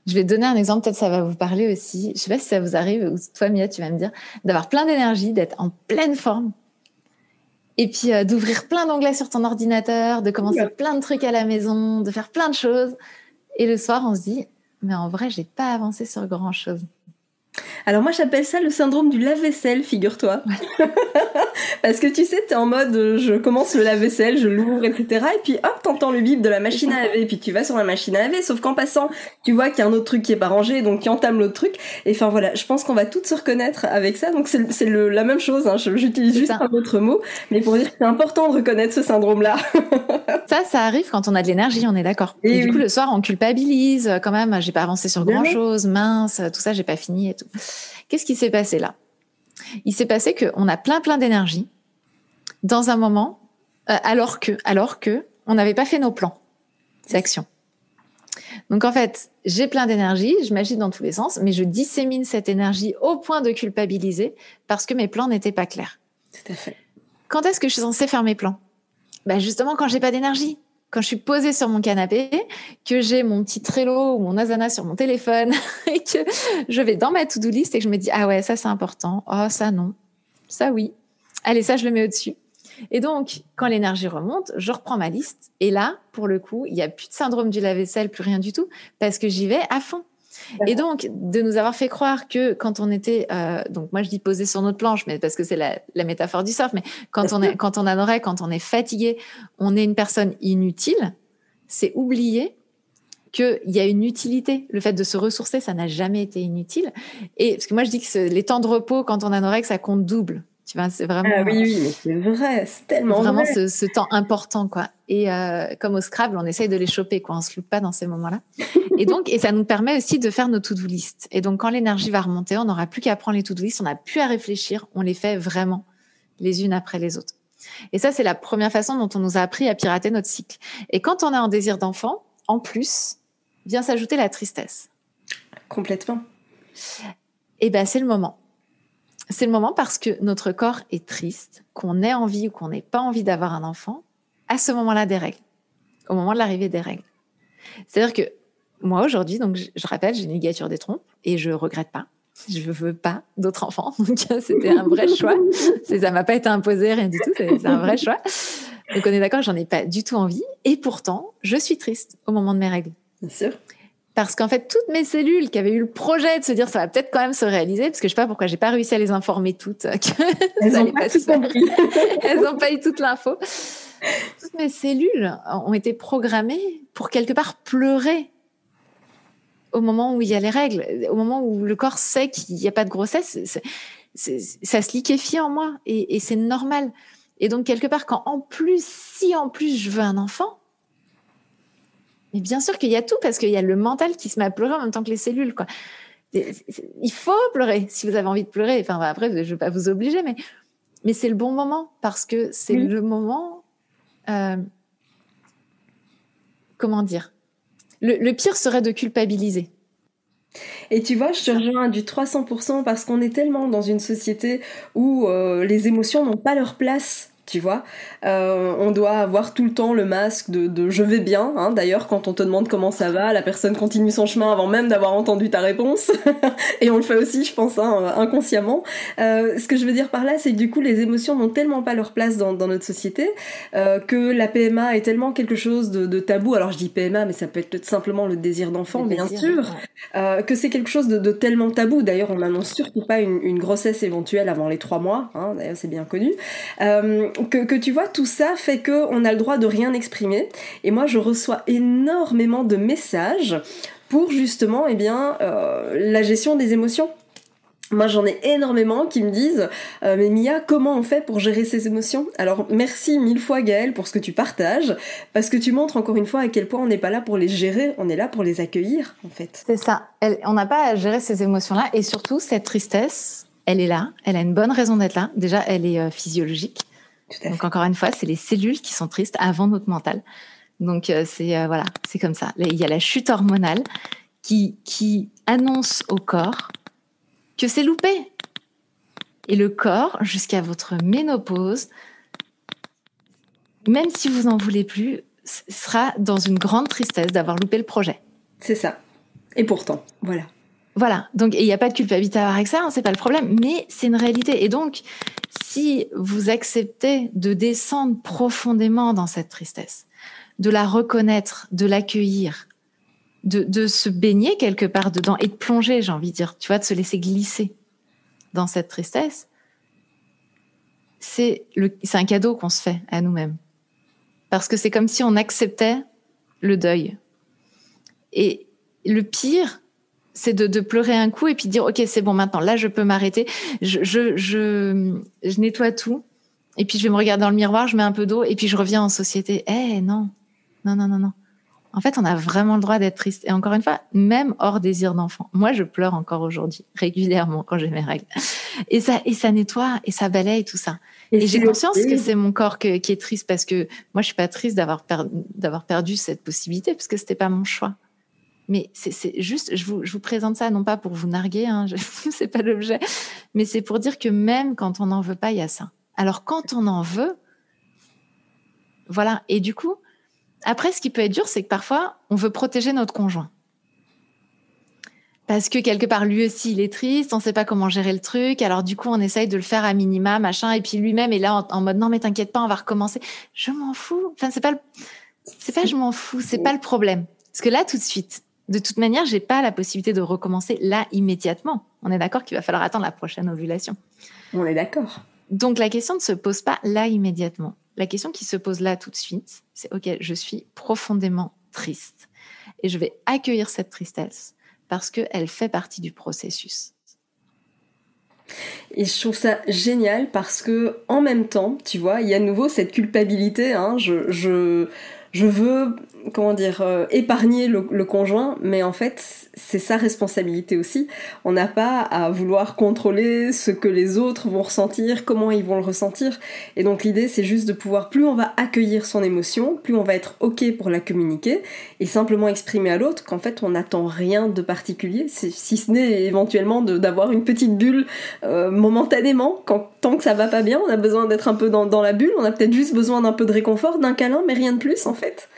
Je vais donner un exemple, peut-être ça va vous parler aussi. Je ne sais pas si ça vous arrive, ou toi, Mia, tu vas me dire, d'avoir plein d'énergie, d'être en pleine forme, et puis euh, d'ouvrir plein d'onglets sur ton ordinateur, de commencer plein de trucs à la maison, de faire plein de choses. Et le soir, on se dit, mais en vrai, j'ai pas avancé sur grand chose. Alors moi j'appelle ça le syndrome du lave-vaisselle, figure-toi. Parce que tu sais, t'es en mode euh, je commence le lave-vaisselle, je l'ouvre, etc. Et puis hop, t'entends le bip de la machine à laver, et puis tu vas sur la machine à laver, sauf qu'en passant, tu vois qu'il y a un autre truc qui est pas rangé, donc qui entame l'autre truc. Et enfin voilà, je pense qu'on va toutes se reconnaître avec ça. Donc c'est la même chose, hein. j'utilise juste un autre mot, mais pour dire que c'est important de reconnaître ce syndrome-là. ça, ça arrive quand on a de l'énergie, on est d'accord. Et, du coup, le soir, on culpabilise, quand même, j'ai pas avancé sur grand-chose, mince, tout ça, j'ai pas fini et tout. Qu'est-ce qui s'est passé là? Il s'est passé qu'on a plein plein d'énergie dans un moment, euh, alors que, alors que, on n'avait pas fait nos plans d'action. Donc en fait, j'ai plein d'énergie, je m'agite dans tous les sens, mais je dissémine cette énergie au point de culpabiliser parce que mes plans n'étaient pas clairs. Tout à fait. Quand est-ce que je suis censée faire mes plans? Ben Justement quand j'ai pas d'énergie quand je suis posée sur mon canapé, que j'ai mon petit Trello ou mon Asana sur mon téléphone et que je vais dans ma to-do list et que je me dis ah ouais ça c'est important, oh ça non, ça oui, allez ça je le mets au-dessus. Et donc quand l'énergie remonte, je reprends ma liste et là pour le coup il n'y a plus de syndrome du lave-vaisselle, plus rien du tout parce que j'y vais à fond. Et donc, de nous avoir fait croire que quand on était, euh, donc moi je dis poser sur notre planche, mais parce que c'est la, métaphore du surf, mais quand on est, quand on adorait, quand on est fatigué, on est une personne inutile, c'est oublier qu'il y a une utilité. Le fait de se ressourcer, ça n'a jamais été inutile. Et parce que moi je dis que les temps de repos quand on anorexie, ça compte double. Tu vois, c'est vraiment. Ah oui, oui, mais c'est vrai, c'est tellement vraiment ce, ce, temps important, quoi. Et euh, comme au Scrabble, on essaye de les choper, quoi. On se loupe pas dans ces moments-là. et donc, et ça nous permet aussi de faire nos to-do list. Et donc, quand l'énergie va remonter, on n'aura plus qu'à prendre les to-do list, on n'a plus à réfléchir, on les fait vraiment les unes après les autres. Et ça, c'est la première façon dont on nous a appris à pirater notre cycle. Et quand on a un désir d'enfant, en plus, vient s'ajouter la tristesse. Complètement. Et ben, c'est le moment c'est le moment parce que notre corps est triste, qu'on ait envie ou qu'on n'ait pas envie d'avoir un enfant, à ce moment-là des règles, au moment de l'arrivée des règles. C'est-à-dire que moi aujourd'hui, donc je, rappelle, j'ai une ligature des trompes et je regrette pas. Je veux pas d'autres enfants, donc c'était un vrai choix. Ça m'a pas été imposé, rien du tout. C'est un vrai choix. Donc on est d'accord, j'en ai pas du tout envie, et pourtant je suis triste au moment de mes règles. Bien sûr parce qu'en fait toutes mes cellules qui avaient eu le projet de se dire ça va peut-être quand même se réaliser parce que je sais pas pourquoi j'ai pas réussi à les informer toutes elles n'ont pas, elles ont pas eu toute l'info. Toutes mes cellules ont été programmées pour quelque part pleurer au moment où il y a les règles au moment où le corps sait qu'il n'y a pas de grossesse ça se liquéfie en moi et, et c'est normal. Et donc quelque part quand en plus si en plus je veux un enfant mais bien sûr qu'il y a tout, parce qu'il y a le mental qui se met à pleurer en même temps que les cellules. Quoi. Il faut pleurer si vous avez envie de pleurer. Enfin, après, je ne vais pas vous obliger, mais, mais c'est le bon moment, parce que c'est le moment. Euh, comment dire? Le, pire serait de culpabiliser. Et tu vois, je te rejoins du 300% parce qu'on est tellement dans une société où euh, les émotions n'ont pas leur place tu vois. Euh, on doit avoir tout le temps le masque de, je vais bien. Hein. D'ailleurs, quand on te demande comment ça va, la personne continue son chemin avant même d'avoir entendu ta réponse. et on le fait aussi, je pense, hein, inconsciemment. Euh, ce que je veux dire par là, c'est que du coup, les émotions n'ont tellement pas leur place dans, notre société euh, que la PMA est tellement quelque chose de, tabou. Alors je dis PMA, mais ça peut être simplement le désir d'enfant, bien sûr. que c'est quelque chose de, tellement tabou. D'ailleurs, on n'annonce surtout pas une, grossesse éventuelle avant les trois mois. Hein. D'ailleurs, c'est bien connu que, tu vois, tout ça fait qu'on a le droit de rien exprimer. Et moi, je reçois énormément de messages pour justement, eh bien, euh, la gestion des émotions. Moi, j'en ai énormément qui me disent euh, Mais Mia, comment on fait pour gérer ces émotions? Alors, merci mille fois, Gaëlle, pour ce que tu partages, parce que tu montres encore une fois à quel point on n'est pas là pour les gérer, on est là pour les accueillir, en fait. C'est ça. on n'a pas à gérer ces émotions-là, et surtout, cette tristesse, elle est là, elle a une bonne raison d'être là. Déjà, elle est euh, physiologique. Donc encore une fois, c'est les cellules qui sont tristes avant notre mental. Donc euh, c'est euh, voilà, c'est comme ça. Il y a la chute hormonale qui qui annonce au corps que c'est loupé. Et le corps, jusqu'à votre ménopause, même si vous n'en voulez plus, sera dans une grande tristesse d'avoir loupé le projet. C'est ça. Et pourtant, voilà. Voilà. Donc, il n'y a pas de culpabilité à avoir avec ça, hein, c'est pas le problème, mais c'est une réalité. Et donc, si vous acceptez de descendre profondément dans cette tristesse, de la reconnaître, de l'accueillir, de, de se baigner quelque part dedans et de plonger, j'ai envie de dire, tu vois, de se laisser glisser dans cette tristesse, c'est un cadeau qu'on se fait à nous-mêmes. Parce que c'est comme si on acceptait le deuil. Et le pire, c'est de, de, pleurer un coup et puis dire, OK, c'est bon, maintenant, là, je peux m'arrêter. Je, je, je, je, nettoie tout. Et puis, je vais me regarder dans le miroir, je mets un peu d'eau et puis je reviens en société. Eh, non, non, non, non, non. En fait, on a vraiment le droit d'être triste. Et encore une fois, même hors désir d'enfant. Moi, je pleure encore aujourd'hui, régulièrement, quand j'ai mes règles. Et ça, et ça nettoie, et ça balaye tout ça. Et, j'ai conscience que c'est mon corps qui est triste parce que moi, je suis pas triste d'avoir d'avoir perdu cette possibilité parce que c'était pas mon choix. Mais c'est juste, je vous, je vous, présente ça non pas pour vous narguer, hein, c'est pas l'objet, mais c'est pour dire que même quand on n'en veut pas, il y a ça. Alors quand on en veut, voilà. Et du coup, après, ce qui peut être dur, c'est que parfois, on veut protéger notre conjoint. Parce que quelque part, lui aussi, il est triste, on ne sait pas comment gérer le truc. Alors du coup, on essaye de le faire à minima, machin. Et puis lui-même est là en, mode non, mais t'inquiète pas, on va recommencer. Je m'en fous. Enfin, c'est pas, le... c'est pas, je m'en fous. C'est pas le problème. Parce que là, tout de suite, de toute manière, j'ai pas la possibilité de recommencer là immédiatement. On est d'accord qu'il va falloir attendre la prochaine ovulation. On est d'accord. Donc la question ne se pose pas là immédiatement. La question qui se pose là tout de suite, c'est OK, je suis profondément triste et je vais accueillir cette tristesse parce qu'elle fait partie du processus. Et je trouve ça génial parce que en même temps, tu vois, il y a de nouveau cette culpabilité. Hein, je, je, je veux comment dire, euh, épargner le, conjoint, mais en fait, c'est sa responsabilité aussi. On n'a pas à vouloir contrôler ce que les autres vont ressentir, comment ils vont le ressentir. Et donc l'idée, c'est juste de pouvoir, plus on va accueillir son émotion, plus on va être OK pour la communiquer, et simplement exprimer à l'autre qu'en fait, on n'attend rien de particulier, si ce n'est éventuellement d'avoir une petite bulle euh, momentanément, quand, tant que ça va pas bien, on a besoin d'être un peu dans, dans la bulle, on a peut-être juste besoin d'un peu de réconfort, d'un câlin, mais rien de plus en fait.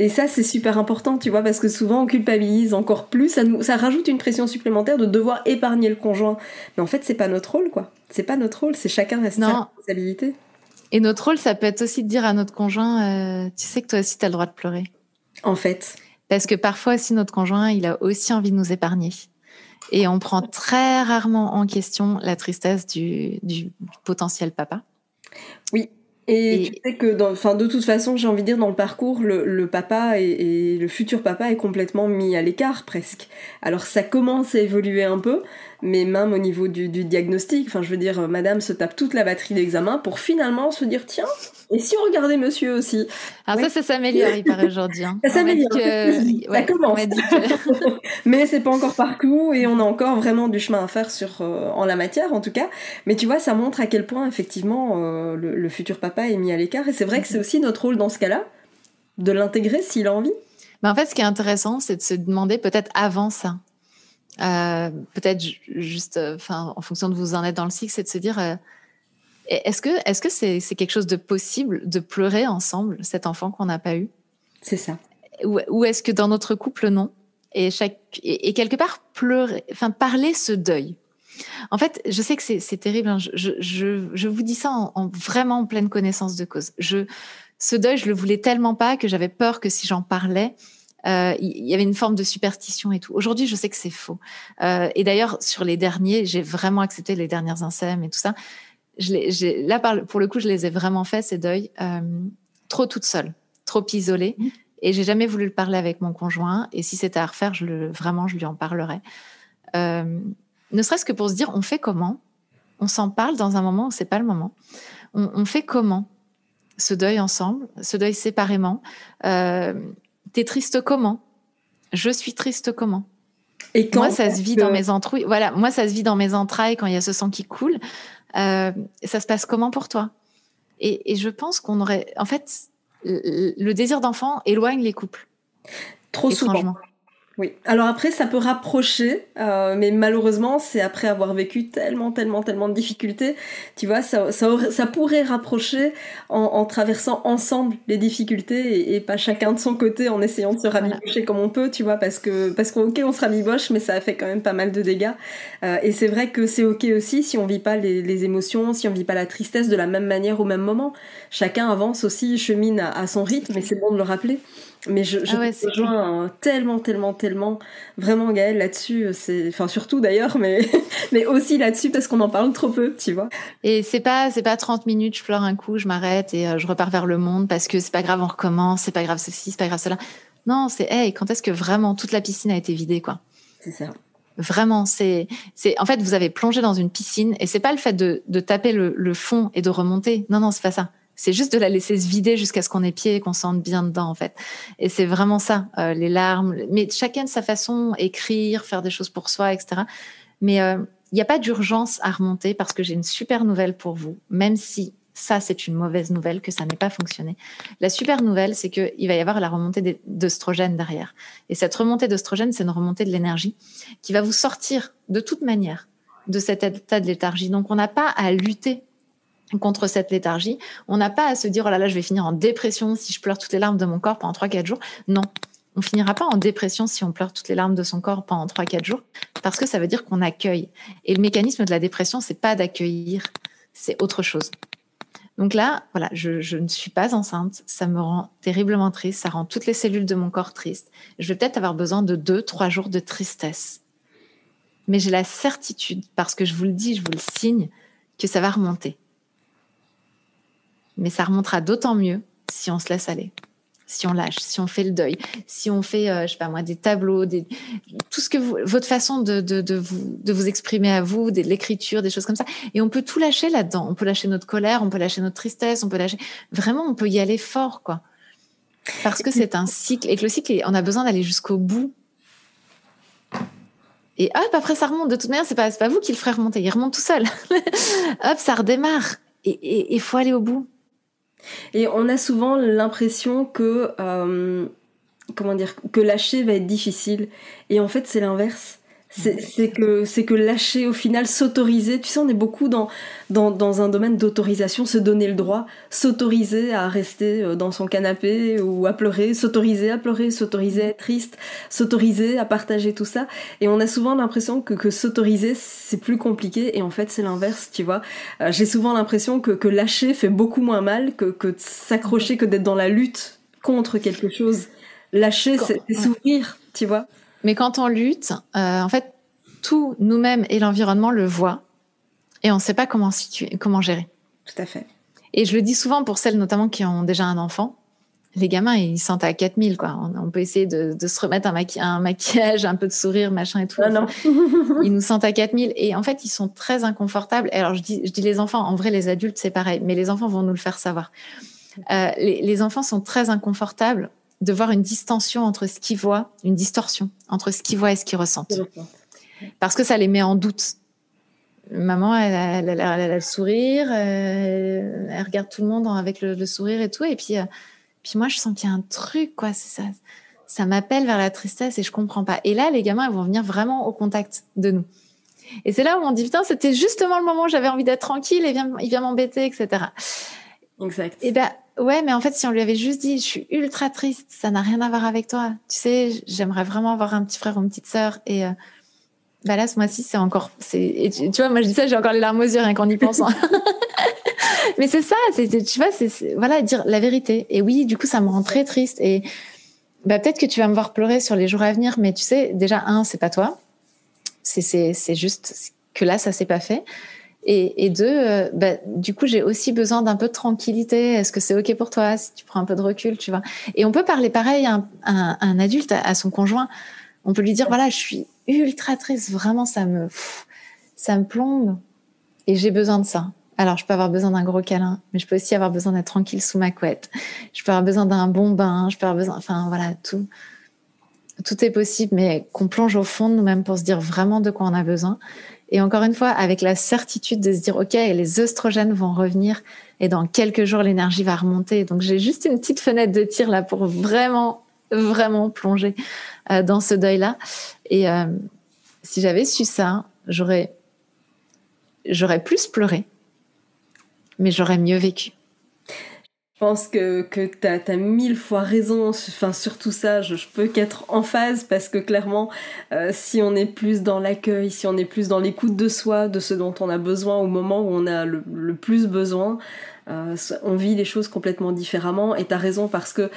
Et ça, c'est super important, tu vois, parce que souvent on culpabilise encore plus, ça, nous, ça rajoute une pression supplémentaire de devoir épargner le conjoint. Mais en fait, c'est pas notre rôle, quoi. C'est pas notre rôle, c'est chacun reste sa responsabilité. Et notre rôle, ça peut être aussi de dire à notre conjoint, euh, tu sais que toi aussi, tu as le droit de pleurer. En fait. Parce que parfois aussi, notre conjoint, il a aussi envie de nous épargner. Et on prend très rarement en question la tristesse du, du potentiel papa. Oui, et, tu sais que, dans, enfin, de toute façon, j'ai envie de dire, dans le parcours, le, le papa et, le futur papa est complètement mis à l'écart presque. Alors ça commence à évoluer un peu, mais même au niveau du, du diagnostic, enfin, je veux dire, madame se tape toute la batterie d'examen pour finalement se dire, tiens, et si on regardait monsieur aussi? Alors ça, ça s'améliore, il paraît aujourd'hui. Hein. Ça s'améliore. ça commence. mais c'est pas encore partout et on a encore vraiment du chemin à faire sur euh, en la matière, en tout cas. Mais tu vois, ça montre à quel point effectivement euh, le, futur papa est mis à l'écart. Et c'est vrai que c'est aussi notre rôle dans ce cas-là de l'intégrer s'il a envie. Mais en fait, ce qui est intéressant, c'est de se demander peut-être avant ça. Euh, peut-être juste, enfin, en fonction de vous en êtes dans le cycle, c'est de se dire est-ce que est-ce que c'est c'est quelque chose de possible de pleurer ensemble cet enfant qu'on n'a pas eu? C'est ça. Ou, est-ce que dans notre couple non? Et chaque et, quelque part pleurer, enfin parler ce deuil. En fait, je sais que c'est terrible. Hein. Je, je, je, vous dis ça en, vraiment en pleine connaissance de cause. Je, ce deuil, je le voulais tellement pas que j'avais peur que si j'en parlais, euh, il y avait une forme de superstition et tout. Aujourd'hui, je sais que c'est faux. Euh, et d'ailleurs, sur les derniers, j'ai vraiment accepté les dernières insèmes et tout ça je là, pour le coup, je les ai vraiment fait, ces deuils, euh, trop toute seule, trop isolée. Mmh. Et j'ai jamais voulu le parler avec mon conjoint. Et si c'était à refaire, je le, vraiment, je lui en parlerais. Ne serait-ce que pour se dire, on fait comment? On s'en parle dans un moment où c'est pas le moment. On, fait comment? Ce deuil ensemble, ce deuil séparément euh, T'es triste comment? Je suis triste comment? Et quand moi, ça se vit dans mes entrailles. Voilà, moi, ça se vit dans mes entrailles quand il y a ce sang qui coule. Euh, ça se passe comment pour toi? Et, et, je pense qu'on aurait, en fait, le désir d'enfant éloigne les couples. Trop souvent. Oui. Alors après, ça peut rapprocher, euh, mais malheureusement, c'est après avoir vécu tellement, tellement, tellement de difficultés. Tu vois, ça, ça, ça pourrait rapprocher en, en, traversant ensemble les difficultés et, et, pas chacun de son côté en essayant de se rabibocher comme on peut, tu vois, parce que parce qu'on ok, on se rabiboche, mais ça a fait quand même pas mal de dégâts. Euh, et c'est vrai que c'est ok aussi si on vit pas les, les, émotions, si on vit pas la tristesse de la même manière au même moment. Chacun avance aussi, chemine à, à son rythme, et c'est bon de le rappeler. Mais je, je Ah ouais, te c'est rejoins hein, tellement, tellement, tellement, vraiment Gaëlle là-dessus, c'est, enfin surtout d'ailleurs, mais, mais aussi là-dessus parce qu'on en parle trop peu, tu vois. Et c'est pas, c'est pas 30 minutes, je pleure un coup, je m'arrête et euh, je repars vers le monde parce que c'est pas grave, on recommence, c'est pas grave ceci, c'est pas grave cela. Non, c'est, hey, quand est-ce que vraiment toute la piscine a été vidée, quoi? C'est ça. Vraiment, c'est, c'est, en fait, vous avez plongé dans une piscine et c'est pas le fait de, de taper le, le fond et de remonter. Non, non, c'est pas ça. C'est juste de la laisser se vider jusqu'à ce qu'on ait pied et qu'on se sente bien dedans, en fait. Et c'est vraiment ça, euh, les larmes. Mais chacun de sa façon, écrire, faire des choses pour soi, etc. Mais euh, il n'y a pas d'urgence à remonter parce que j'ai une super nouvelle pour vous, même si ça, c'est une mauvaise nouvelle, que ça n'ait pas fonctionné. La super nouvelle, c'est qu'il va y avoir la remontée d'œstrogène derrière. Et cette remontée d'œstrogène, c'est une remontée de l'énergie qui va vous sortir de toute manière de cet état de léthargie. Donc, on n'a pas à lutter contre cette léthargie. On n'a pas à se dire, oh là là, je vais finir en dépression si je pleure toutes les larmes de mon corps pendant 3-4 jours. Non. On finira pas en dépression si on pleure toutes les larmes de son corps pendant 3-4 jours, parce que ça veut dire qu'on accueille. Et le mécanisme de la dépression, c'est pas d'accueillir, c'est autre chose. Donc là, voilà, je, je, ne suis pas enceinte, ça me rend terriblement triste, ça rend toutes les cellules de mon corps tristes. Je vais peut-être avoir besoin de 2-3 jours de tristesse. Mais j'ai la certitude, parce que je vous le dis, je vous le signe, que ça va remonter. Mais ça remontera d'autant mieux si on se laisse aller, si on lâche, si on fait le deuil, si on fait, euh, je sais pas moi, des tableaux, des... tout ce que votre façon de vous exprimer à vous, de l'écriture, des choses comme ça. Et on peut tout lâcher là-dedans. On peut lâcher notre colère, on peut lâcher notre tristesse, on peut lâcher. Vraiment, on peut y aller fort, quoi. Parce que c'est un cycle et que le cycle, on a besoin d'aller jusqu'au bout. Et hop, après ça remonte. De toute manière, c'est pas, pas vous qui le ferez remonter. Il remonte tout seul. hop, ça redémarre. Et il faut aller au bout. Et on a souvent l'impression que, euh, comment dire, que lâcher va être difficile. Et en fait, c'est l'inverse. C'est que, c'est que lâcher, au final, s'autoriser. Tu sais, on est beaucoup dans, dans, dans un domaine d'autorisation, se donner le droit, s'autoriser à rester euh, dans son canapé ou à pleurer, s'autoriser à pleurer, s'autoriser à être triste, s'autoriser à partager tout ça. Et on a souvent l'impression que, que s'autoriser, c'est plus compliqué. Et en fait, c'est l'inverse, tu vois. Euh, J'ai souvent l'impression que, que lâcher fait beaucoup moins mal que, que de s'accrocher, que d'être dans la lutte contre quelque chose. Lâcher, c'est s'ouvrir, tu vois. Mais quand on lutte, euh, en fait, tout nous-mêmes et l'environnement le voient et on ne sait pas comment, situer, comment gérer. Tout à fait. Et je le dis souvent pour celles notamment qui ont déjà un enfant. Les gamins, ils sentent à 4000, quoi. On, on peut essayer de, de, se remettre un, maqui un, maquillage, un peu de sourire, machin et tout. Non. ils nous sentent à 4000 et en fait, ils sont très inconfortables. Alors, je dis, je dis les enfants, en vrai, les adultes, c'est pareil, mais les enfants vont nous le faire savoir. Euh, les, les enfants sont très inconfortables de voir une distension entre ce qu'ils voient, une distorsion entre ce qu'ils voient et ce qu'ils ressentent. Parce que ça les met en doute. Maman, elle a, elle a, elle a le sourire, euh, elle regarde tout le monde avec le, le sourire et tout. Et puis, euh, puis moi, je sens qu'il y a un truc, quoi. Ça, ça m'appelle vers la tristesse et je comprends pas. Et là, les gamins, ils vont venir vraiment au contact de nous. Et c'est là où on dit, putain, c'était justement le moment où j'avais envie d'être tranquille et vient, il vient m'embêter, etc. Exact. Et ben, Ouais, mais en fait, si on lui avait juste dit, je suis ultra triste, ça n'a rien à voir avec toi. Tu sais, j'aimerais vraiment avoir un petit frère ou une petite sœur. Et euh, bah là, ce mois-ci, c'est encore. Et tu, vois, moi, je dis ça, j'ai encore les larmes aux yeux rien qu'en y pensant. mais c'est ça, c'est, tu vois, c'est voilà, dire la vérité. Et oui, du coup, ça me rend très triste. Et bah, peut-être que tu vas me voir pleurer sur les jours à venir, mais tu sais, déjà, un, c'est pas toi. C'est juste que là, ça s'est pas fait. Et, deux, euh, bah, du coup, j'ai aussi besoin d'un peu de tranquillité. Est-ce que c'est OK pour toi si tu prends un peu de recul, tu vois? Et on peut parler pareil à un, adulte, à, à, son conjoint. On peut lui dire, voilà, je suis ultra triste, vraiment, ça me, ça me plombe et j'ai besoin de ça. Alors, je peux avoir besoin d'un gros câlin, mais je peux aussi avoir besoin d'être tranquille sous ma couette. Je peux avoir besoin d'un bon bain, je peux avoir besoin, enfin, voilà, tout. Tout est possible, mais qu'on plonge au fond de nous-mêmes pour se dire vraiment de quoi on a besoin. Et encore une fois, avec la certitude de se dire, OK, les oestrogènes vont revenir et dans quelques jours, l'énergie va remonter. Donc, j'ai juste une petite fenêtre de tir là pour vraiment, vraiment plonger euh, dans ce deuil-là. Et euh, si j'avais su ça, j'aurais, j'aurais plus pleuré, mais j'aurais mieux vécu. Je pense que, que tu as, mille fois raison, enfin, sur tout ça, je, peux qu'être en phase parce que clairement, euh, si on est plus dans l'accueil, si on est plus dans l'écoute de soi, de ce dont on a besoin au moment où on a le, plus besoin, euh, on vit les choses complètement différemment. Et tu raison parce que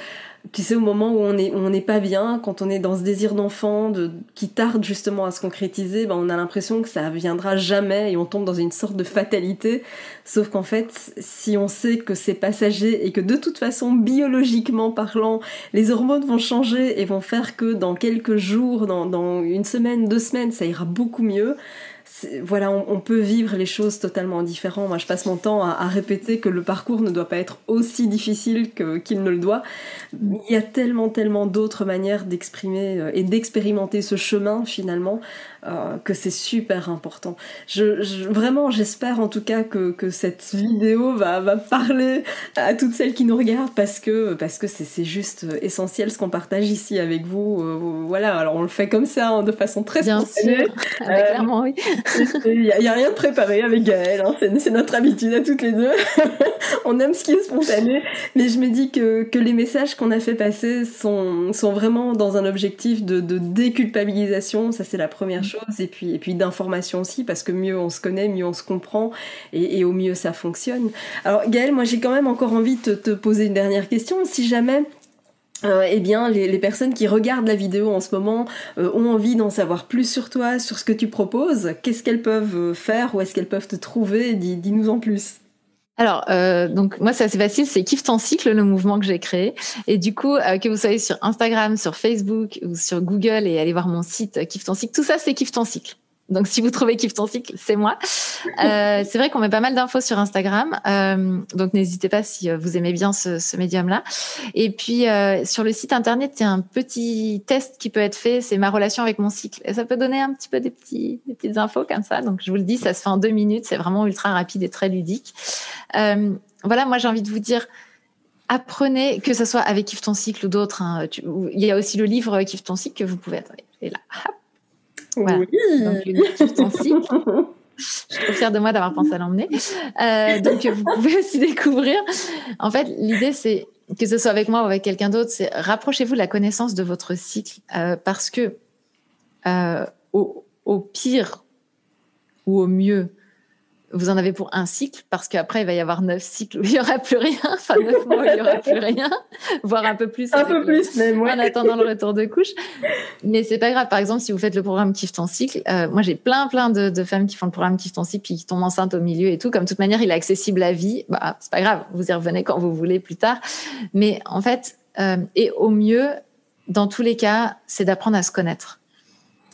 tu sais, au moment où on est, on n'est pas bien, quand on est dans ce désir d'enfant, de, qui tarde justement à se concrétiser, ben on a l'impression que ça viendra jamais et on tombe dans une sorte de fatalité. Sauf qu'en fait, si on sait que c'est passager et que de toute façon, biologiquement parlant, les hormones vont changer et vont faire que dans quelques jours, dans une semaine, deux semaines, ça ira beaucoup mieux voilà, on, peut vivre les choses totalement différentes. Moi, je passe mon temps à, répéter que le parcours ne doit pas être aussi difficile qu'il ne le doit. Il y a tellement, tellement d'autres manières d'exprimer euh, et d'expérimenter ce chemin finalement euh, que c'est super important. Je, vraiment, j'espère en tout cas que, que cette vidéo va, va, parler à toutes celles qui nous regardent parce que parce que c'est juste essentiel ce qu'on partage ici avec vous. Euh, voilà, alors on le fait comme ça, hein, de façon très Bien spontanée. Sûr. Euh, clairement, oui. Il n'y a, rien de préparé avec Gaëlle, hein. c'est notre habitude à toutes les deux. on aime ce qui est spontané, mais je me dis que, que les messages qu'on a fait passer sont, sont vraiment dans un objectif de, déculpabilisation, ça c'est la première chose et puis, et puis d'information aussi, parce que mieux on se connaît, mieux on se comprend, et, au mieux ça fonctionne. Alors Gaëlle, moi j'ai quand même encore envie de te poser une dernière question. Si jamais euh, eh bien, les, personnes qui regardent la vidéo en ce moment euh, ont envie d'en savoir plus sur toi, sur ce que tu proposes. Qu'est-ce qu'elles peuvent faire Où est-ce qu'elles peuvent te trouver? Dis-nous en plus. Alors, euh, donc moi, c'est assez facile, c'est Kiff ton cycle, le mouvement que j'ai créé. Et du coup, euh, que vous soyez sur Instagram, sur Facebook ou sur Google et allez voir mon site euh, Kiff ton cycle, tout ça, c'est Kiff ton cycle. Donc, si vous trouvez Kiff ton cycle, c'est moi. Euh, c'est vrai qu'on met pas mal d'infos sur Instagram. Euh, donc, n'hésitez pas si euh, vous aimez bien ce, médium-là. Et puis, sur le site internet, il y a un petit test qui peut être fait. C'est ma relation avec mon cycle. Et ça peut donner un petit peu des, petits, des petites infos comme ça. Donc, je vous le dis, ça se fait en deux minutes. C'est vraiment ultra rapide et très ludique. Voilà, moi, j'ai envie de vous dire apprenez, que ce soit avec Kiff ton cycle ou d'autres. Hein, il y a aussi le livre Kiff ton cycle que vous pouvez. Attendez, et là. Voilà. Oui. Donc, le cycle. Je suis trop fière de moi d'avoir pensé à l'emmener. Euh, donc, vous pouvez aussi découvrir. En fait, l'idée, c'est que ce soit avec moi ou avec quelqu'un d'autre, c'est rapprochez-vous de la connaissance de votre cycle euh, parce que euh, au, au, pire ou au mieux, vous en avez pour un cycle, parce qu'après, il va y avoir neuf cycles où il n'y aura plus rien, enfin neuf mois où il n'y aura plus rien, voire un peu plus. Un peu plus, mais moi. En attendant le retour de couche. Mais c'est pas grave. Par exemple, si vous faites le programme Kiff ton cycle, euh, moi j'ai plein, plein de, de, femmes qui font le programme Kiff ton cycle, puis qui tombent enceintes au milieu et tout. Comme de toute manière, il est accessible à vie. Bah, c'est pas grave. Vous y revenez quand vous voulez plus tard. Mais en fait, euh, et au mieux, dans tous les cas, c'est d'apprendre à se connaître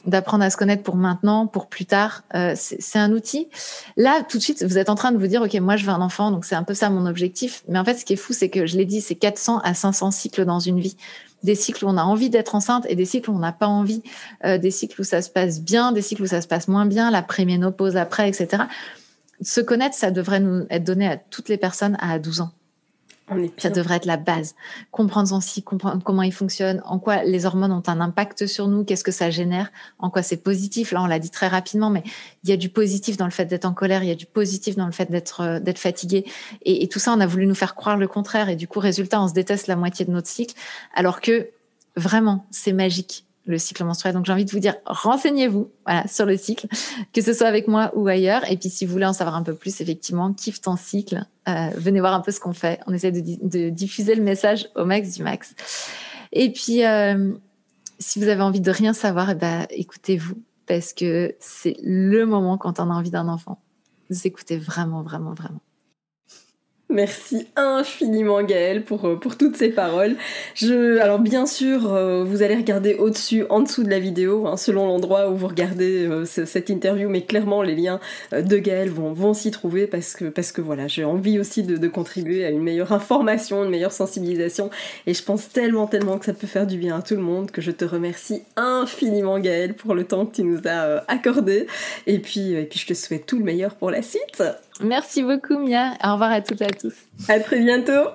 d'apprendre à se connaître pour maintenant, pour plus tard. Euh, c'est un outil. Là, tout de suite, vous êtes en train de vous dire, OK, moi, je veux un enfant, donc c'est un peu ça mon objectif. Mais en fait, ce qui est fou, c'est que je l'ai dit, c'est 400 à 500 cycles dans une vie. Des cycles où on a envie d'être enceinte et des cycles où on n'a pas envie. Euh, des cycles où ça se passe bien, des cycles où ça se passe moins bien, la préménopause après, etc. Se connaître, ça devrait nous être donné à toutes les personnes à 12 ans ça devrait être la base. Comprendre son cycle, comprendre comment il fonctionne, en quoi les hormones ont un impact sur nous, qu'est-ce que ça génère, en quoi c'est positif. Là, on l'a dit très rapidement, mais il y a du positif dans le fait d'être en colère, il y a du positif dans le fait d'être euh, d'être fatigué. Et, et tout ça, on a voulu nous faire croire le contraire. Et du coup, résultat, on se déteste la moitié de notre cycle, alors que vraiment, c'est magique le cycle menstruel. Donc j'ai envie de vous dire, renseignez-vous sur le cycle, que ce soit avec moi ou ailleurs. Et puis si vous voulez en savoir un peu plus, effectivement, kiffe ton cycle. Euh, venez voir un peu ce qu'on fait. On essaie de, de, diffuser le message au max du max. Et puis, euh, si vous avez envie de rien savoir, eh ben, écoutez-vous, parce que c'est le moment quand on a envie d'un enfant. Vous écoutez vraiment, vraiment, vraiment. Merci infiniment Gaëlle pour, euh, toutes ces paroles. Alors bien sûr, euh, vous allez regarder au-dessus, en dessous de la vidéo, hein, selon l'endroit où vous regardez euh, cette interview, mais clairement les liens de Gaëlle vont, s'y trouver parce que, voilà, j'ai envie aussi de, de, contribuer à une meilleure information, une meilleure sensibilisation, et je pense tellement, tellement que ça peut faire du bien à tout le monde que je te remercie infiniment Gaëlle pour le temps que tu nous as accordé, et puis, et puis je te souhaite tout le meilleur pour la suite. Merci beaucoup, Mia. Au revoir à toutes et à tous. À très bientôt.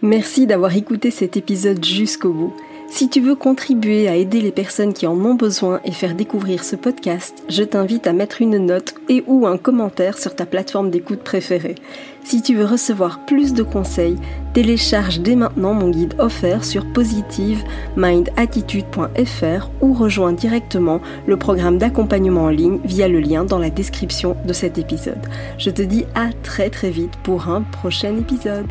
Merci d'avoir écouté cet épisode jusqu'au bout. Si tu veux contribuer à aider les personnes qui en ont besoin et faire découvrir ce podcast, je t'invite à mettre une note et ou un commentaire sur ta plateforme d'écoute préférée. Si tu veux recevoir plus de conseils, télécharge dès maintenant mon guide offert sur positivemindattitude.fr ou rejoins directement le programme d'accompagnement en ligne via le lien dans la description de cet épisode. Je te dis à très très vite pour un prochain épisode.